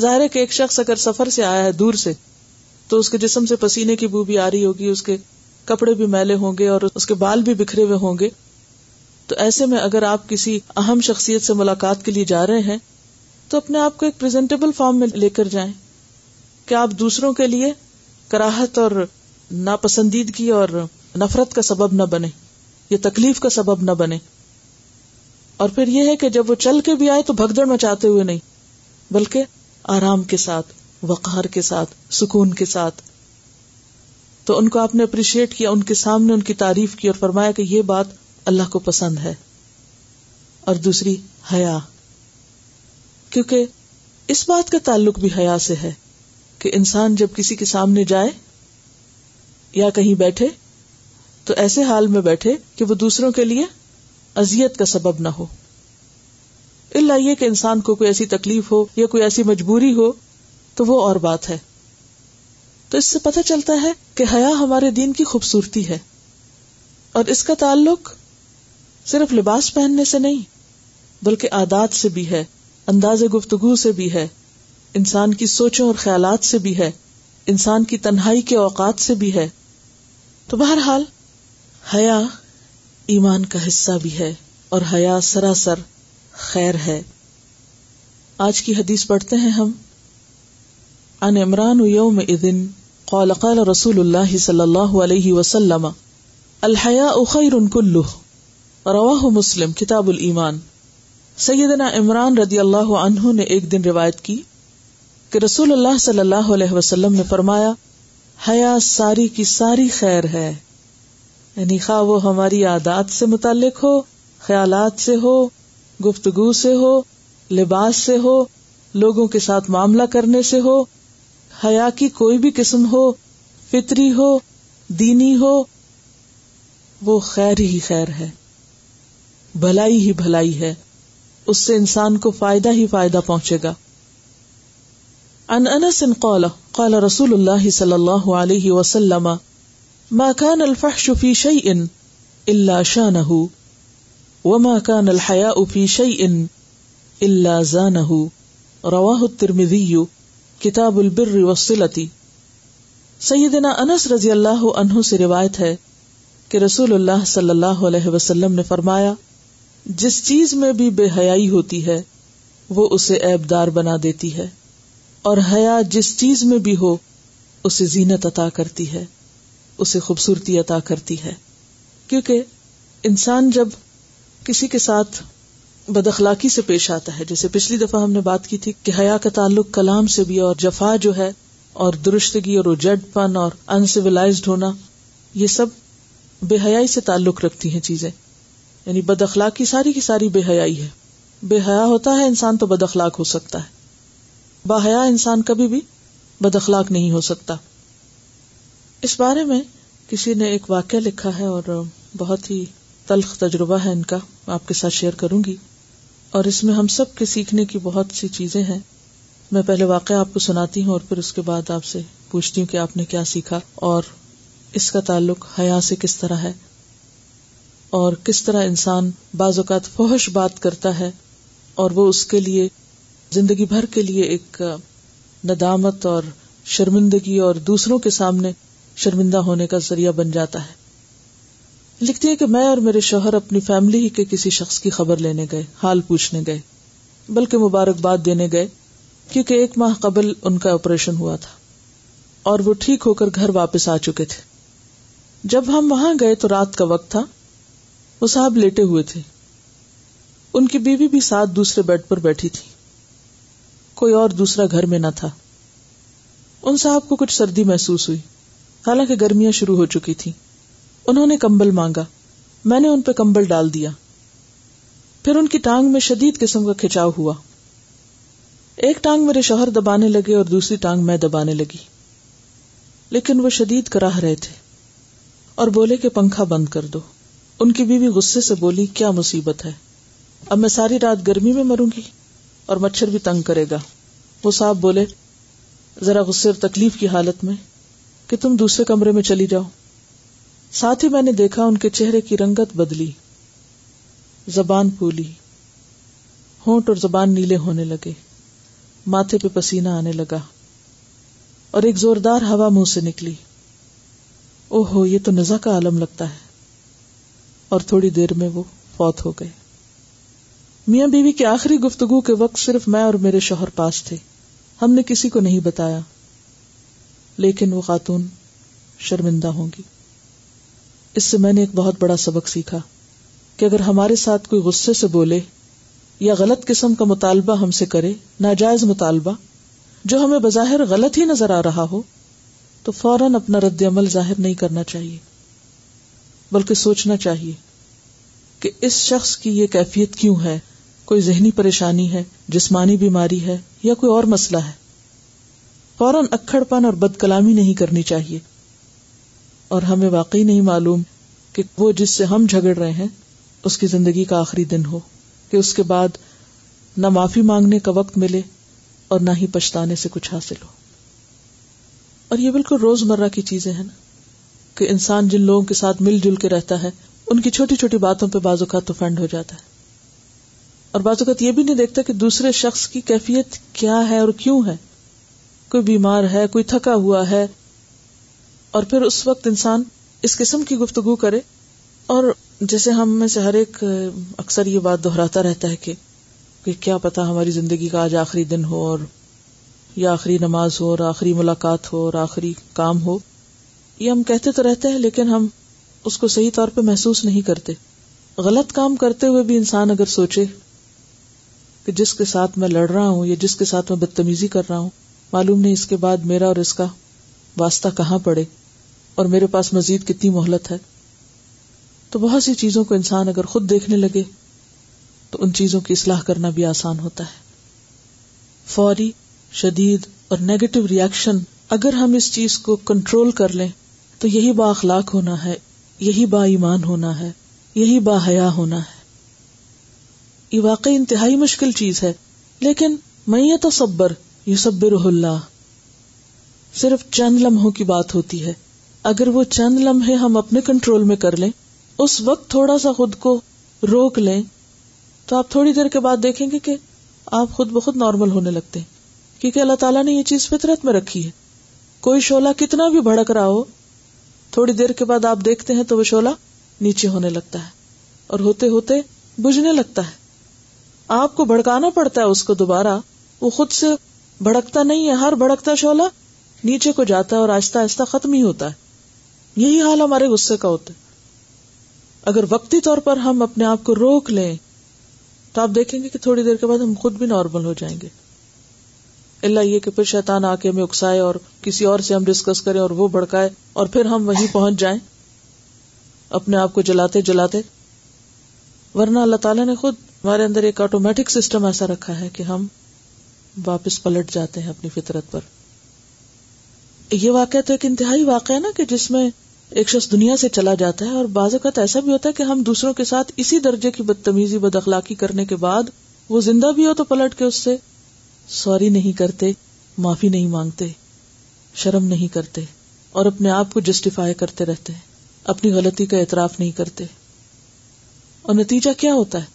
ظاہر ہے کہ ایک شخص اگر سفر سے آیا ہے دور سے تو اس کے جسم سے پسینے کی بو بھی آ رہی ہوگی، اس کے کپڑے بھی میلے ہوں گے اور اس کے بال بھی بکھرے ہوئے ہوں گے۔ تو ایسے میں اگر آپ کسی اہم شخصیت سے ملاقات کے لیے جا رہے ہیں تو اپنے آپ کو ایک پرزینٹیبل فارم میں لے کر جائیں۔ کہ آپ دوسروں کے لیے کراہت اور ناپسندیدگی اور نفرت کا سبب نہ بنے یہ تکلیف کا سبب نہ بنے اور پھر یہ ہے کہ جب وہ چل کے بھی آئے تو بھگدڑ مچاتے ہوئے نہیں، بلکہ آرام کے ساتھ، وقار کے ساتھ، سکون کے ساتھ۔ تو ان کو آپ نے اپریشیٹ کیا، ان کے سامنے ان کی تعریف کی اور فرمایا کہ یہ بات اللہ کو پسند ہے۔ اور دوسری، حیا۔ کیونکہ اس بات کا تعلق بھی حیا سے ہے کہ انسان جب کسی کے سامنے جائے یا کہیں بیٹھے، تو ایسے حال میں بیٹھے کہ وہ دوسروں کے لیے ازیت کا سبب نہ ہو۔ اللہ یہ کہ انسان کو کوئی ایسی تکلیف ہو یا کوئی ایسی مجبوری ہو، تو وہ اور بات ہے۔ تو اس سے پتہ چلتا ہے کہ حیا ہمارے دین کی خوبصورتی ہے۔ اور اس کا تعلق صرف لباس پہننے سے نہیں، بلکہ عادات سے بھی ہے۔ انداز گفتگو سے بھی ہے، انسان کی سوچوں اور خیالات سے بھی ہے، انسان کی تنہائی کے اوقات سے بھی ہے۔ تو بہرحال، حیا ایمان کا حصہ بھی ہے اور حیا سراسر خیر ہے۔ آج کی حدیث پڑھتے ہیں ہم۔ ان عمران یوم اذن قال قال رسول اللہ صلی اللہ علیہ وسلم الحیا خیر کلہ رواہ مسلم، کتاب الایمان۔ سیدنا عمران رضی اللہ عنہ نے ایک دن روایت کی کہ رسول اللہ صلی اللہ علیہ وسلم نے فرمایا، حیا ساری کی ساری خیر ہے۔ یعنی خواہ وہ ہماری عادات سے متعلق ہو، خیالات سے ہو، گفتگو سے ہو، لباس سے ہو، لوگوں کے ساتھ معاملہ کرنے سے ہو، حیا کی کوئی بھی قسم ہو، فطری ہو، دینی ہو، وہ خیر ہی خیر ہے۔ بھلائی ہی بھلائی ہے۔ اس سے انسان کو فائدہ ہی فائدہ پہنچے گا۔ ان انس قال قال رسول اللہ صلی اللہ علیہ وسلم، ما كان الفحش في شيء الا شانه، وما كان الحياء في شيء الا زانه۔ رواه الترمذي، کتاب البر والصلة۔ سیدنا انس رضی اللہ عنہ سے روایت ہے کہ رسول اللہ صلی اللہ علیہ وسلم نے فرمایا جس چیز میں بھی بے حیائی ہوتی ہے، وہ اسے ایبدار بنا دیتی ہے، اور حیا جس چیز میں بھی ہو، اسے زینت عطا کرتی ہے، اسے خوبصورتی عطا کرتی ہے۔ کیونکہ انسان جب کسی کے ساتھ بد اخلاقی سے پیش آتا ہے، جیسے پچھلی دفعہ ہم نے بات کی تھی کہ حیا کا تعلق کلام سے بھی اور جفا جو ہے، اور درستگی اور اجڈ پن اور انسیولائزڈ ہونا، یہ سب بے حیائی سے تعلق رکھتی ہیں چیزیں۔ یعنی بد اخلاقی ساری کی ساری بے حیائی ہے۔ بے حیا ہوتا ہے، انسان تو بد اخلاق ہو سکتا ہے۔ با حیا انسان کبھی بھی بد اخلاق نہیں ہو سکتا۔ اس بارے میں کسی نے ایک واقعہ لکھا ہے اور بہت ہی تلخ تجربہ ہے ان کا۔ آپ کے ساتھ شیئر کروں گی۔ اور اس میں ہم سب کے سیکھنے کی بہت سی چیزیں ہیں۔ میں پہلے واقعہ آپ کو سناتی ہوں اور پھر اس کے بعد آپ سے پوچھتی ہوں کہ آپ نے کیا سیکھا اور اس کا تعلق حیا سے کس طرح ہے۔ اور کس طرح انسان بعض اوقات فوہش بات کرتا ہے اور وہ اس کے لیے زندگی بھر کے لیے ایک ندامت اور شرمندگی اور دوسروں کے سامنے شرمندہ ہونے کا ذریعہ بن جاتا ہے۔ لکھتی ہے کہ میں اور میرے شوہر اپنی فیملی ہی کے کسی شخص کی خبر لینے گئے، حال پوچھنے گئے، بلکہ مبارکباد دینے گئے، کیونکہ ایک ماہ قبل ان کا آپریشن ہوا تھا اور وہ ٹھیک ہو کر گھر واپس آ چکے تھے۔ جب ہم وہاں گئے تو رات کا وقت تھا۔ وہ صاحب لیٹے ہوئے تھے۔ ان کی بیوی بھی ساتھ دوسرے بیڈ پر بیٹھی تھی۔ کوئی اور دوسرا گھر میں نہ تھا۔ ان صاحب کو کچھ سردی محسوس ہوئی۔ حالانکہ گرمیاں شروع ہو چکی تھی انہوں نے کمبل مانگا۔ میں نے ان پہ کمبل ڈال دیا۔ پھر ان کی ٹانگ میں شدید قسم کا کھچاؤ ہوا۔ ایک ٹانگ میرے شوہر دبانے لگے اور دوسری ٹانگ میں دبانے لگی۔ لیکن وہ شدید کراہ رہے تھے اور بولے کہ پنکھا بند کر دو۔ ان کی بیوی غصے سے بولی، کیا مصیبت ہے؟ اب میں ساری رات گرمی میں مروں گی اور مچھر بھی تنگ کرے گا۔ وہ صاحب بولے، ذرا غصے اور تکلیف کی حالت میں کہ تم دوسرے کمرے میں چلی جاؤ۔ ساتھ ہی میں نے دیکھا ان کے چہرے کی رنگت بدلی، زبان پولی ہونٹ اور زبان نیلے ہونے لگے، ماتھے پہ پسینہ آنے لگا اور ایک زوردار ہوا منہ سے نکلی۔ او ہو یہ تو نزا کا عالم لگتا ہے۔ اور تھوڑی دیر میں وہ فوت ہو گئے۔ میاں بیوی کی آخری گفتگو کے وقت صرف میں اور میرے شوہر پاس تھے۔ ہم نے کسی کو نہیں بتایا، لیکن وہ خاتون شرمندہ ہوں گی۔ اس سے میں نے ایک بہت بڑا سبق سیکھا کہ اگر ہمارے ساتھ کوئی غصے سے بولے یا غلط قسم کا مطالبہ ہم سے کرے، ناجائز مطالبہ، جو ہمیں بظاہر غلط ہی نظر آ رہا ہو، تو فوراً اپنا رد عمل ظاہر نہیں کرنا چاہیے۔ بلکہ سوچنا چاہیے کہ اس شخص کی یہ کیفیت کیوں ہے؟ کوئی ذہنی پریشانی ہے، جسمانی بیماری ہے یا کوئی اور مسئلہ ہے؟ فوراً اکڑ پن اور بد کلامی نہیں کرنی چاہیے۔ اور ہمیں واقعی نہیں معلوم کہ وہ جس سے ہم جھگڑ رہے ہیں، اس کی زندگی کا آخری دن ہو، کہ اس کے بعد نہ معافی مانگنے کا وقت ملے اور نہ ہی پچھتانے سے کچھ حاصل ہو۔ اور یہ بالکل روز مرہ کی چیزیں ہیں نا۔ کہ انسان جن لوگوں کے ساتھ مل جل کے رہتا ہے، ان کی چھوٹی چھوٹی باتوں پہ بعض اوقات تو فنڈ ہو جاتا ہے۔ اور بعض اوقات یہ بھی نہیں دیکھتا کہ دوسرے شخص کی کیفیت کیا ہے اور کیوں ہے۔ کوئی بیمار ہے، کوئی تھکا ہوا ہے، اور پھر اس وقت انسان اس قسم کی گفتگو کرے۔ اور جیسے ہم میں سے ہر ایک اکثر یہ بات دہراتا رہتا ہے کہ کہ کیا پتا ہماری زندگی کا آج آخری دن ہو اور یا آخری نماز ہو اور آخری ملاقات ہو اور آخری کام ہو۔ یہ ہم کہتے تو رہتے ہیں لیکن ہم اس کو صحیح طور پہ محسوس نہیں کرتے۔ غلط کام کرتے ہوئے بھی انسان اگر سوچے کہ جس کے ساتھ میں لڑ رہا ہوں یا جس کے ساتھ میں بدتمیزی کر رہا ہوں، معلوم نہیں اس کے بعد میرا اور اس کا واسطہ کہاں پڑے اور میرے پاس مزید کتنی مہلت ہے۔ تو بہت سی چیزوں کو انسان اگر خود دیکھنے لگے تو ان چیزوں کی اصلاح کرنا بھی آسان ہوتا ہے۔ فوری، شدید اور نیگیٹو ریئیکشن اگر ہم اس چیز کو کنٹرول کر لیں تو یہی با اخلاق ہونا ہے، یہی با ایمان ہونا ہے، یہی با حیا ہونا ہے۔ یہ واقعی انتہائی مشکل چیز ہے، لیکن میں یہ تو صبر یو صبر اللہ۔ صرف چند لمحوں کی بات ہوتی ہے۔ اگر وہ چند لمحے ہم اپنے کنٹرول میں کر لیں، اس وقت تھوڑا سا خود کو روک لیں، تو آپ تھوڑی دیر کے بعد دیکھیں گے کہ آپ خود بخود نارمل ہونے لگتے ہیں۔ کیونکہ اللہ تعالیٰ نے یہ چیز فطرت میں رکھی ہے۔ کوئی شولہ کتنا بھی بھڑک رہا ہو تھوڑی دیر کے بعد آپ دیکھتے ہیں تو وہ شولہ نیچے ہونے لگتا ہے اور ہوتے ہوتے بجھنے لگتا ہے۔ آپ کو بھڑکانا پڑتا ہے اس کو دوبارہ۔ وہ خود سے بھڑکتا نہیں ہے، ہر بھڑکتا شولہ نیچے کو جاتا ہے اور آہستہ آہستہ ختم ہی ہوتا ہے۔ یہی حال ہمارے غصے کا ہوتا ہے۔ اگر وقتی طور پر ہم اپنے آپ کو روک لیں، تو آپ دیکھیں گے کہ تھوڑی دیر کے بعد ہم خود بھی نارمل ہو جائیں گے۔ اللہ یہ کہ پھر شیطان آ کے ہمیں اکسائے اور کسی اور سے ہم ڈسکس کریں اور وہ بڑکائے اور پھر ہم وہیں پہنچ جائیں۔ اپنے آپ کو جلاتے جلاتے۔ ورنہ اللہ تعالیٰ نے خود ہمارے اندر ایک آٹومیٹک سسٹم ایسا رکھا ہے کہ ہم واپس پلٹ جاتے ہیں اپنی فطرت پر۔ یہ واقعہ تو ایک انتہائی واقعہ ہے نا کہ جس میں ایک شخص دنیا سے چلا جاتا ہے اور بعض اوقات ایسا بھی ہوتا ہے کہ ہم دوسروں کے ساتھ اسی درجے کی بدتمیزی بد اخلاقی کرنے کے بعد وہ زندہ بھی ہو تو پلٹ کے اس سے سوری نہیں کرتے، معافی نہیں مانگتے، شرم نہیں کرتے، اور اپنے آپ کو جسٹیفائی کرتے رہتے ہیں اپنی غلطی کا اعتراف نہیں کرتے۔ اور نتیجہ کیا ہوتا ہے؟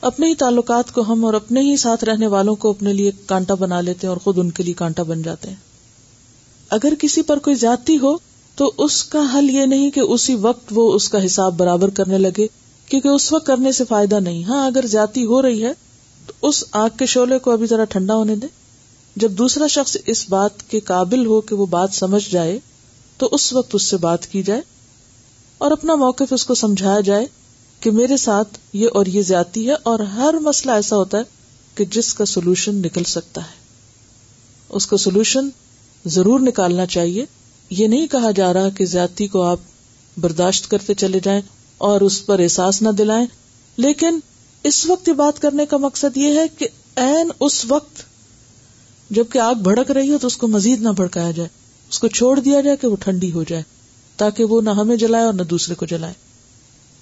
اپنے ہی تعلقات کو ہم اور اپنے ہی ساتھ رہنے والوں کو اپنے لیے کانٹا بنا لیتے ہیں اور خود ان کے لیے کانٹا بن جاتے ہیں۔ اگر کسی پر کوئی زیادتی ہو، تو اس کا حل یہ نہیں کہ اسی وقت وہ اس کا حساب برابر کرنے لگے، کیونکہ اس وقت کرنے سے فائدہ نہیں۔ ہاں اگر زیادتی ہو رہی ہے تو اس آگ کے شعلے کو ابھی ذرا ٹھنڈا ہونے دے جب دوسرا شخص اس بات کے قابل ہو کہ وہ بات سمجھ جائے، تو اس وقت اس سے بات کی جائے اور اپنا موقف اس کو سمجھایا جائے کہ میرے ساتھ یہ اور یہ زیادتی ہے اور ہر مسئلہ ایسا ہوتا ہے کہ جس کا سولوشن نکل سکتا ہے۔ اس کا سولوشن ضرور نکالنا چاہیے۔ یہ نہیں کہا جا رہا کہ زیادتی کو آپ برداشت کرتے چلے جائیں اور اس پر احساس نہ دلائیں، لیکن اس وقت یہ بات کرنے کا مقصد یہ ہے کہ این اس وقت جبکہ آگ بھڑک رہی ہو تو اس کو مزید نہ بھڑکایا جائے، اس کو چھوڑ دیا جائے کہ وہ ٹھنڈی ہو جائے، تاکہ وہ نہ ہمیں جلائے اور نہ دوسرے کو جلائے۔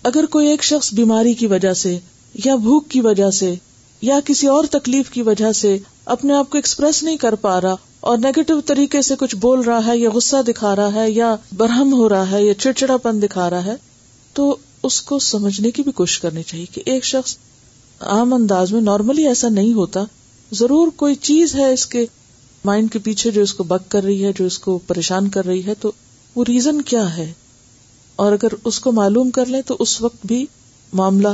اگر کوئی ایک شخص بیماری کی وجہ سے یا بھوک کی وجہ سے یا کسی اور تکلیف کی وجہ سے اپنے آپ کو ایکسپریس نہیں کر پا رہا اور نیگیٹو طریقے سے کچھ بول رہا ہے یا غصہ دکھا رہا ہے یا برہم ہو رہا ہے یا چڑچڑا پن دکھا رہا ہے، تو اس کو سمجھنے کی بھی کوشش کرنی چاہیے کہ ایک شخص عام انداز میں نارملی ایسا نہیں ہوتا۔ ضرور کوئی چیز ہے اس کے مائنڈ کے پیچھے جو اس کو بک کر رہی ہے، جو اس کو پریشان کر رہی ہے، تو وہ ریزن کیا ہے؟ اور اگر اس کو معلوم کر لیں تو اس وقت بھی معاملہ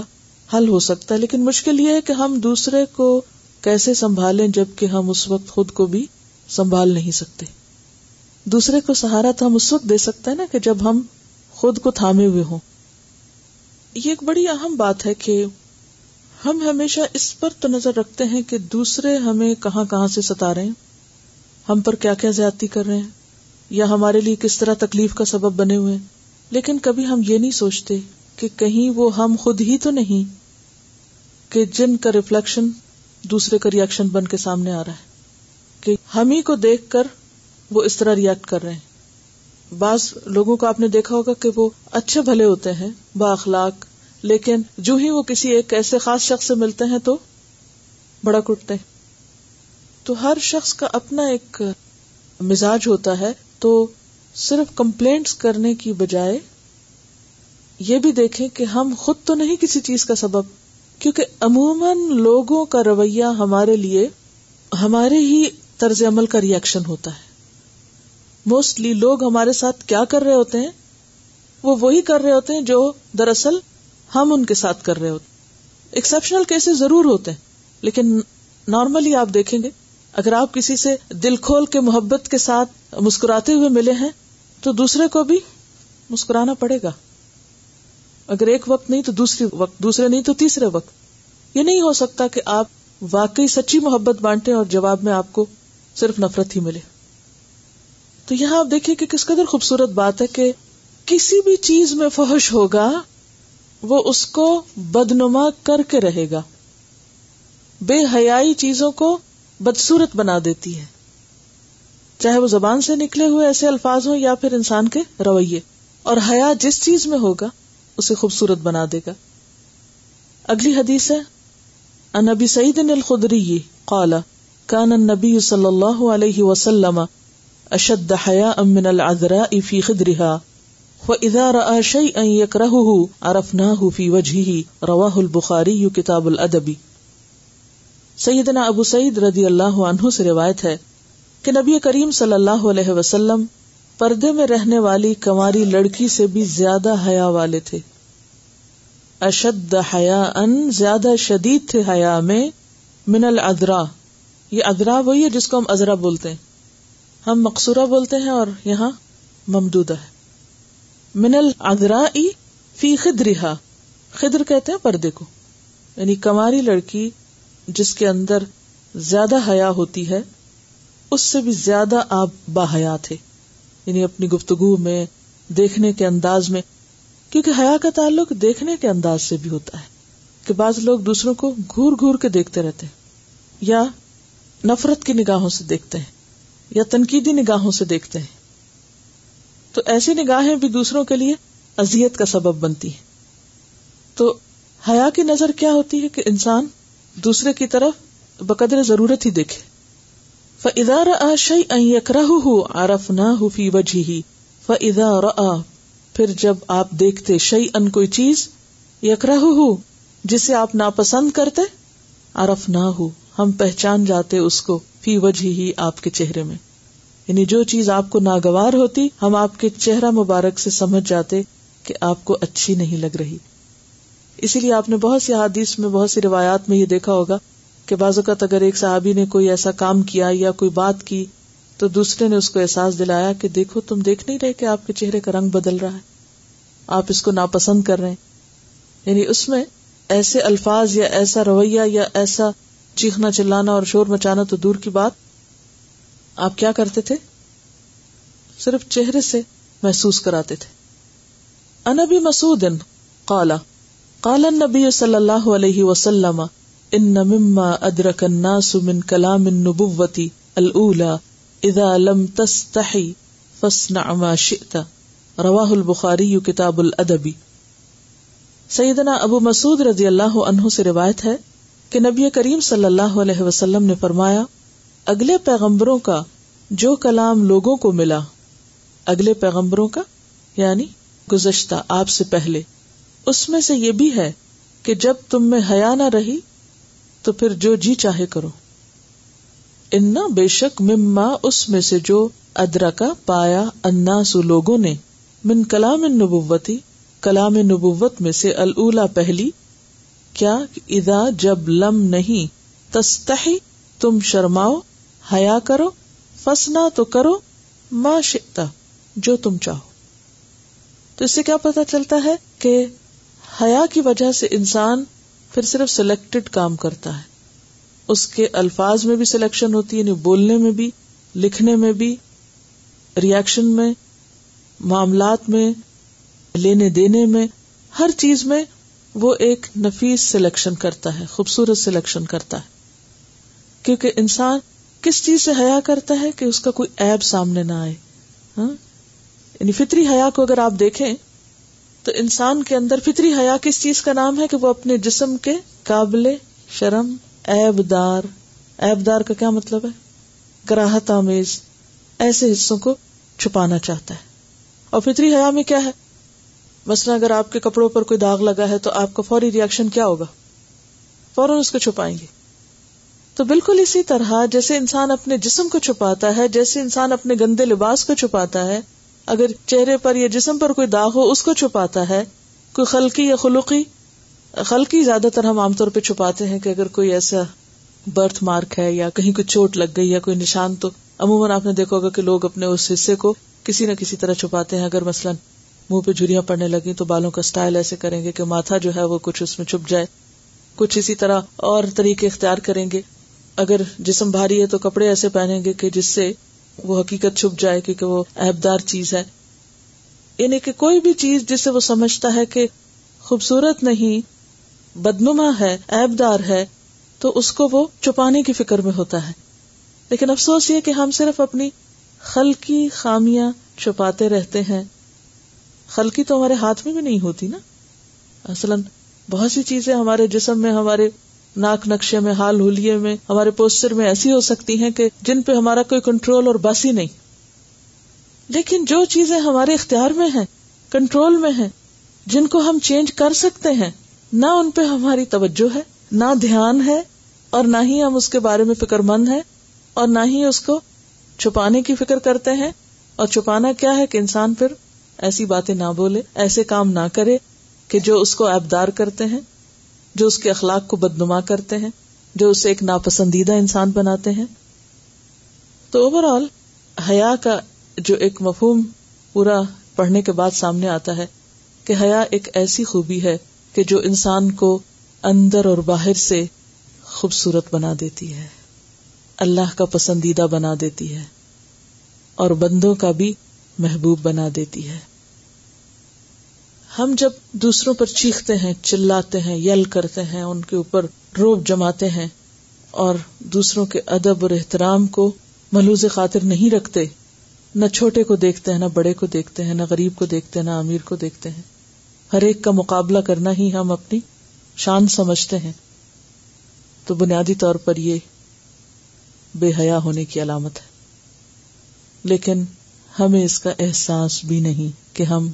حل ہو سکتا ہے۔ لیکن مشکل یہ ہے کہ ہم دوسرے کو کیسے سنبھالیں جبکہ ہم اس وقت خود کو بھی سنبھال نہیں سکتے۔ دوسرے کو سہارا تو ہم اس وقت دے سکتے ہیں نا کہ جب ہم خود کو تھامے ہوئے ہوں۔ یہ ایک بڑی اہم بات ہے کہ ہم ہمیشہ اس پر تو نظر رکھتے ہیں کہ دوسرے ہمیں کہاں کہاں سے ستا رہے ہیں۔ ہم پر کیا کیا زیادتی کر رہے ہیں؟ یا ہمارے لیے کس طرح تکلیف کا سبب بنے ہوئے لیکن کبھی ہم یہ نہیں سوچتے کہ کہیں وہ ہم خود ہی تو نہیں، کہ جن کا ریفلیکشن دوسرے کا ریئیکشن بن کے سامنے آ رہا ہے۔ کہ ہم ہی کو دیکھ کر وہ اس طرح ریئیکٹ کر رہے ہیں۔ بعض لوگوں کو آپ نے دیکھا ہوگا کہ وہ اچھے بھلے ہوتے ہیں، با اخلاق لیکن جو ہی وہ کسی ایک ایسے خاص شخص سے ملتے ہیں تو بڑا کٹتے ہیں۔ تو ہر شخص کا اپنا ایک مزاج ہوتا ہے۔ تو صرف کمپلینٹس کرنے کی بجائے یہ بھی دیکھیں کہ ہم خود تو نہیں کسی چیز کا سبب، کیونکہ عموماً لوگوں کا رویہ ہمارے لیے ہمارے ہی طرز عمل کا ریئیکشن ہوتا ہے۔ موسٹلی لوگ ہمارے ساتھ کیا کر رہے ہوتے ہیں؟ وہ وہی کر رہے ہوتے ہیں جو دراصل ہم ان کے ساتھ کر رہے ہوتے ایکسپشنل کیسز ضرور ہوتے ہیں، لیکن نارملی آپ دیکھیں گے، اگر آپ کسی سے دل کھول کے محبت کے ساتھ مسکراتے ہوئے ملے ہیں، تو دوسرے کو بھی مسکرانا پڑے گا۔ اگر ایک وقت نہیں، تو دوسری وقت، دوسرے نہیں، تو تیسرے وقت۔ یہ نہیں ہو سکتا کہ آپ واقعی سچی محبت بانٹے اور جواب میں آپ کو صرف نفرت ہی ملے۔ تو یہاں آپ دیکھیے کہ کس قدر خوبصورت بات ہے کہ کسی بھی چیز میں فحش ہوگا وہ اس کو بدنما کر کے رہے گا۔ بے حیائی چیزوں کو بدسورت بنا دیتی ہے۔ چاہے وہ زبان سے نکلے ہوئے ایسے الفاظ ہوں یا پھر انسان کے رویے۔ اور حیا جس چیز میں ہوگا، اسے خوبصورت بنا دے گا۔ اگلی حدیث ہے انبی سعید الخدری قال، کان النبی صلی اللہ علیہ وسلم اشد حیا من العذراء فی خدرها وَإِذَا رَأَى شَيْئًا يَكْرَهُهُ عَرَفْنَاهُ فِي وَجْهِهِ، رواه البخاری کتاب الادبی سیدنا ابو سعید رضی اللہ عنہ سے روایت ہے کہ نبی کریم صلی اللہ علیہ وسلم پردے میں رہنے والی کماری لڑکی سے بھی زیادہ حیا والے تھے۔ اشد حیا ان زیادہ شدید تھے حیا میں، من الدرا یہ ادرا وہی ہے جس کو ہم ازرا بولتے ہیں۔ ہم مقصورہ بولتے ہیں اور یہاں ممدودہ ہے۔ من الدرا فی خدرا خدر کہتے ہیں پردے کو۔ یعنی کماری لڑکی جس کے اندر زیادہ حیا ہوتی ہے، اس سے بھی زیادہ آپ باحیا تھے۔ یعنی اپنی گفتگو میں، دیکھنے کے انداز میں۔ کیونکہ حیا کا تعلق دیکھنے کے انداز سے بھی ہوتا ہے۔ کہ بعض لوگ دوسروں کو گور گور کے دیکھتے رہتے ہیں۔ یا نفرت کی نگاہوں سے دیکھتے ہیں۔ یا تنقیدی نگاہوں سے دیکھتے ہیں۔ تو ایسی نگاہیں بھی دوسروں کے لیے ازیت کا سبب بنتی ہیں۔ تو حیا کی نظر کیا ہوتی ہے کہ انسان دوسرے کی طرف بقدر ضرورت ہی دیکھے۔ فضا رئی اکرا آرف نہ فی وجہ ہی فضا پھر جب آپ دیکھتے شعی ان کوئی چیز یکرا جسے آپ ناپسند کرتے آرف نہ ہو ہم پہچان جاتے اس کو فی وجہ ہی آپ کے چہرے میں۔ یعنی جو چیز آپ کو ناگوار ہوتی، ہم آپ کے چہرہ مبارک سے سمجھ جاتے کہ آپ کو اچھی نہیں لگ رہی۔ اسی لیے آپ نے بہت سی حادیث میں، بہت سی روایات میں یہ دیکھا ہوگا کہ بعض اوقات اگر ایک صحابی نے کوئی ایسا کام کیا یا کوئی بات کی تو دوسرے نے اس کو احساس دلایا کہ دیکھو، تم دیکھ نہیں رہے کہ آپ کے چہرے کا رنگ بدل رہا ہے۔ آپ اس کو ناپسند کر رہے ہیں۔ یعنی اس میں ایسے الفاظ یا ایسا رویہ یا ایسا چیخنا چلانا اور شور مچانا تو دور کی بات آپ کیا کرتے تھے؟ صرف چہرے سے محسوس کراتے تھے۔ انبی مسعود قالا قال النبي صلی اللہ علیہ وسلم، ان مما ادرك الناس من كلام النبوة الاولى اذا لم تستحي فاصنع ما شئت۔ رواه البخاری کتاب الادب۔ سیدنا ابو مسعود رضی اللہ عنہ سے روایت ہے کہ نبی کریم صلی اللہ علیہ وسلم نے فرمایا اگلے پیغمبروں کا جو کلام لوگوں کو ملا، اگلے پیغمبروں کا یعنی گزشتہ آپ سے پہلے، اس میں سے یہ بھی ہے کہ جب تم میں حیا نہ رہی، تو پھر جو جی چاہے کرو۔ انا بے شک مما اس میں سے جو ادرا کا پایا انا لوگوں نے من کلام نبوتی کلام نبوت میں سے اللہ پہلی، کیا ادا جب لم نہیں تستحی تم شرماؤ حیا کرو فسنا تو کرو ما شکتا جو تم چاہو۔ تو اس سے کیا پتا چلتا ہے کہ حیا کی وجہ سے انسان پھر صرف سلیکٹڈ کام کرتا ہے۔ اس کے الفاظ میں بھی سلیکشن ہوتی ہے یعنی بولنے میں بھی، لکھنے میں بھی ریئیکشن میں، معاملات میں، لینے دینے میں، ہر چیز میں وہ ایک نفیس سلیکشن کرتا ہے، خوبصورت سلیکشن کرتا ہے۔ کیونکہ انسان کس چیز سے حیا کرتا ہے کہ اس کا کوئی ایب سامنے نہ آئے؟ ہاں؟ یعنی فطری حیا کو اگر آپ دیکھیں، تو انسان کے اندر فطری حیا کس چیز کا نام ہے کہ وہ اپنے جسم کے قابل شرم ایب دار ایب دار کا کیا مطلب ہے؟ کراہت، آمیز، ایسے حصوں کو چھپانا چاہتا ہے۔ اور فطری حیا میں کیا ہے؟ مثلا اگر آپ کے کپڑوں پر کوئی داغ لگا ہے تو آپ کا فوری ریئیکشن کیا ہوگا؟ فوراً اس کو چھپائیں گے۔ تو بالکل اسی طرح جیسے انسان اپنے جسم کو چھپاتا ہے، جیسے انسان اپنے گندے لباس کو چھپاتا ہے، اگر چہرے پر یا جسم پر کوئی داغ ہو، اس کو چھپاتا ہے۔ کوئی خلقی یا خلقی؟ خلقی زیادہ تر ہم عام طور پہ چھپاتے ہیں کہ اگر کوئی ایسا برتھ مارک ہے یا کہیں کوئی چوٹ لگ گئی یا کوئی نشان، تو عموماً آپ نے دیکھا ہوگا کہ لوگ اپنے اس حصے کو کسی نہ کسی طرح چھپاتے ہیں۔ اگر مثلاً منہ پہ جھریاں پڑنے لگی تو بالوں کا اسٹائل ایسے کریں گے کہ ماتھا جو ہے وہ کچھ اس میں چھپ جائے۔ کچھ اسی طرح اور طریقے اختیار کریں گے۔ اگر جسم بھاری ہے تو کپڑے ایسے پہنیں گے کہ جس سے وہ حقیقت چھپ جائے کیونکہ وہ ایبدار چیز ہے۔ یعنی کہ کوئی بھی چیز جسے وہ سمجھتا ہے کہ خوبصورت نہیں، بدنما ہے ایبدار ہے، تو اس کو وہ چھپانے کی فکر میں ہوتا ہے۔ لیکن افسوس یہ کہ ہم صرف اپنی خلقی خامیاں چھپاتے رہتے ہیں۔ خلقی تو ہمارے ہاتھ میں بھی نہیں ہوتی نا۔ اصلاً بہت سی چیزیں ہمارے جسم میں، ہمارے ناک نقشے میں، حال ہولیے میں، ہمارے پوسٹر میں ایسی ہو سکتی ہیں کہ جن پہ ہمارا کوئی کنٹرول اور بس ہی نہیں۔ لیکن جو چیزیں ہمارے اختیار میں ہیں کنٹرول میں ہیں، جن کو ہم چینج کر سکتے ہیں، نہ ان پہ ہماری توجہ ہے، نہ دھیان ہے، اور نہ ہی ہم اس کے بارے میں فکر مند ہیں، اور نہ ہی اس کو چھپانے کی فکر کرتے ہیں۔ اور چھپانا کیا ہے کہ انسان پھر ایسی باتیں نہ بولے، ایسے کام نہ کرے کہ جو اس کو ایبدار کرتے ہیں۔ جو اس کے اخلاق کو بدنما کرتے ہیں، جو اسے ایک ناپسندیدہ انسان بناتے ہیں۔ تو اوور آل حیا کا جو ایک مفہوم پورا پڑھنے کے بعد سامنے آتا ہے کہ حیا ایک ایسی خوبی ہے کہ جو انسان کو اندر اور باہر سے خوبصورت بنا دیتی ہے۔ اللہ کا پسندیدہ بنا دیتی ہے اور بندوں کا بھی محبوب بنا دیتی ہے۔ ہم جب دوسروں پر چیختے ہیں، چلاتے ہیں، یل کرتے ہیں، ان کے اوپر روب جماتے ہیں اور دوسروں کے ادب اور احترام کو ملوز خاطر نہیں رکھتے، نہ چھوٹے کو دیکھتے ہیں، نہ بڑے کو دیکھتے ہیں، نہ غریب کو دیکھتے ہیں، نہ امیر کو دیکھتے ہیں۔ ہر ایک کا مقابلہ کرنا ہی ہم اپنی شان سمجھتے ہیں۔ تو بنیادی طور پر یہ بے حیا ہونے کی علامت ہے۔ لیکن ہمیں اس کا احساس بھی نہیں کہ ہم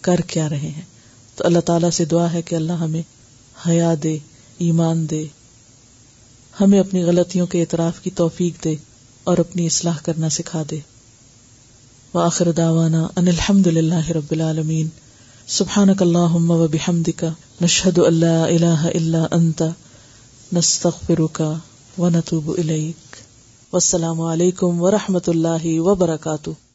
کر کیا رہے ہیں۔ تو اللہ تعالی سے دعا ہے کہ اللہ ہمیں حیا دے، ایمان دے۔ ہمیں اپنی غلطیوں کے اعتراف کی توفیق دے اور اپنی اصلاح کرنا سکھا دے۔ وآخر دعوانا ان الحمد للہ رب العالمین۔ سبحانک اللہم و بحمدک۔ نشہد ان لا الہ الا انت۔ نستغفرک و نتوب الیک۔ والسلام علیکم ورحمۃ اللہ وبرکاتہ۔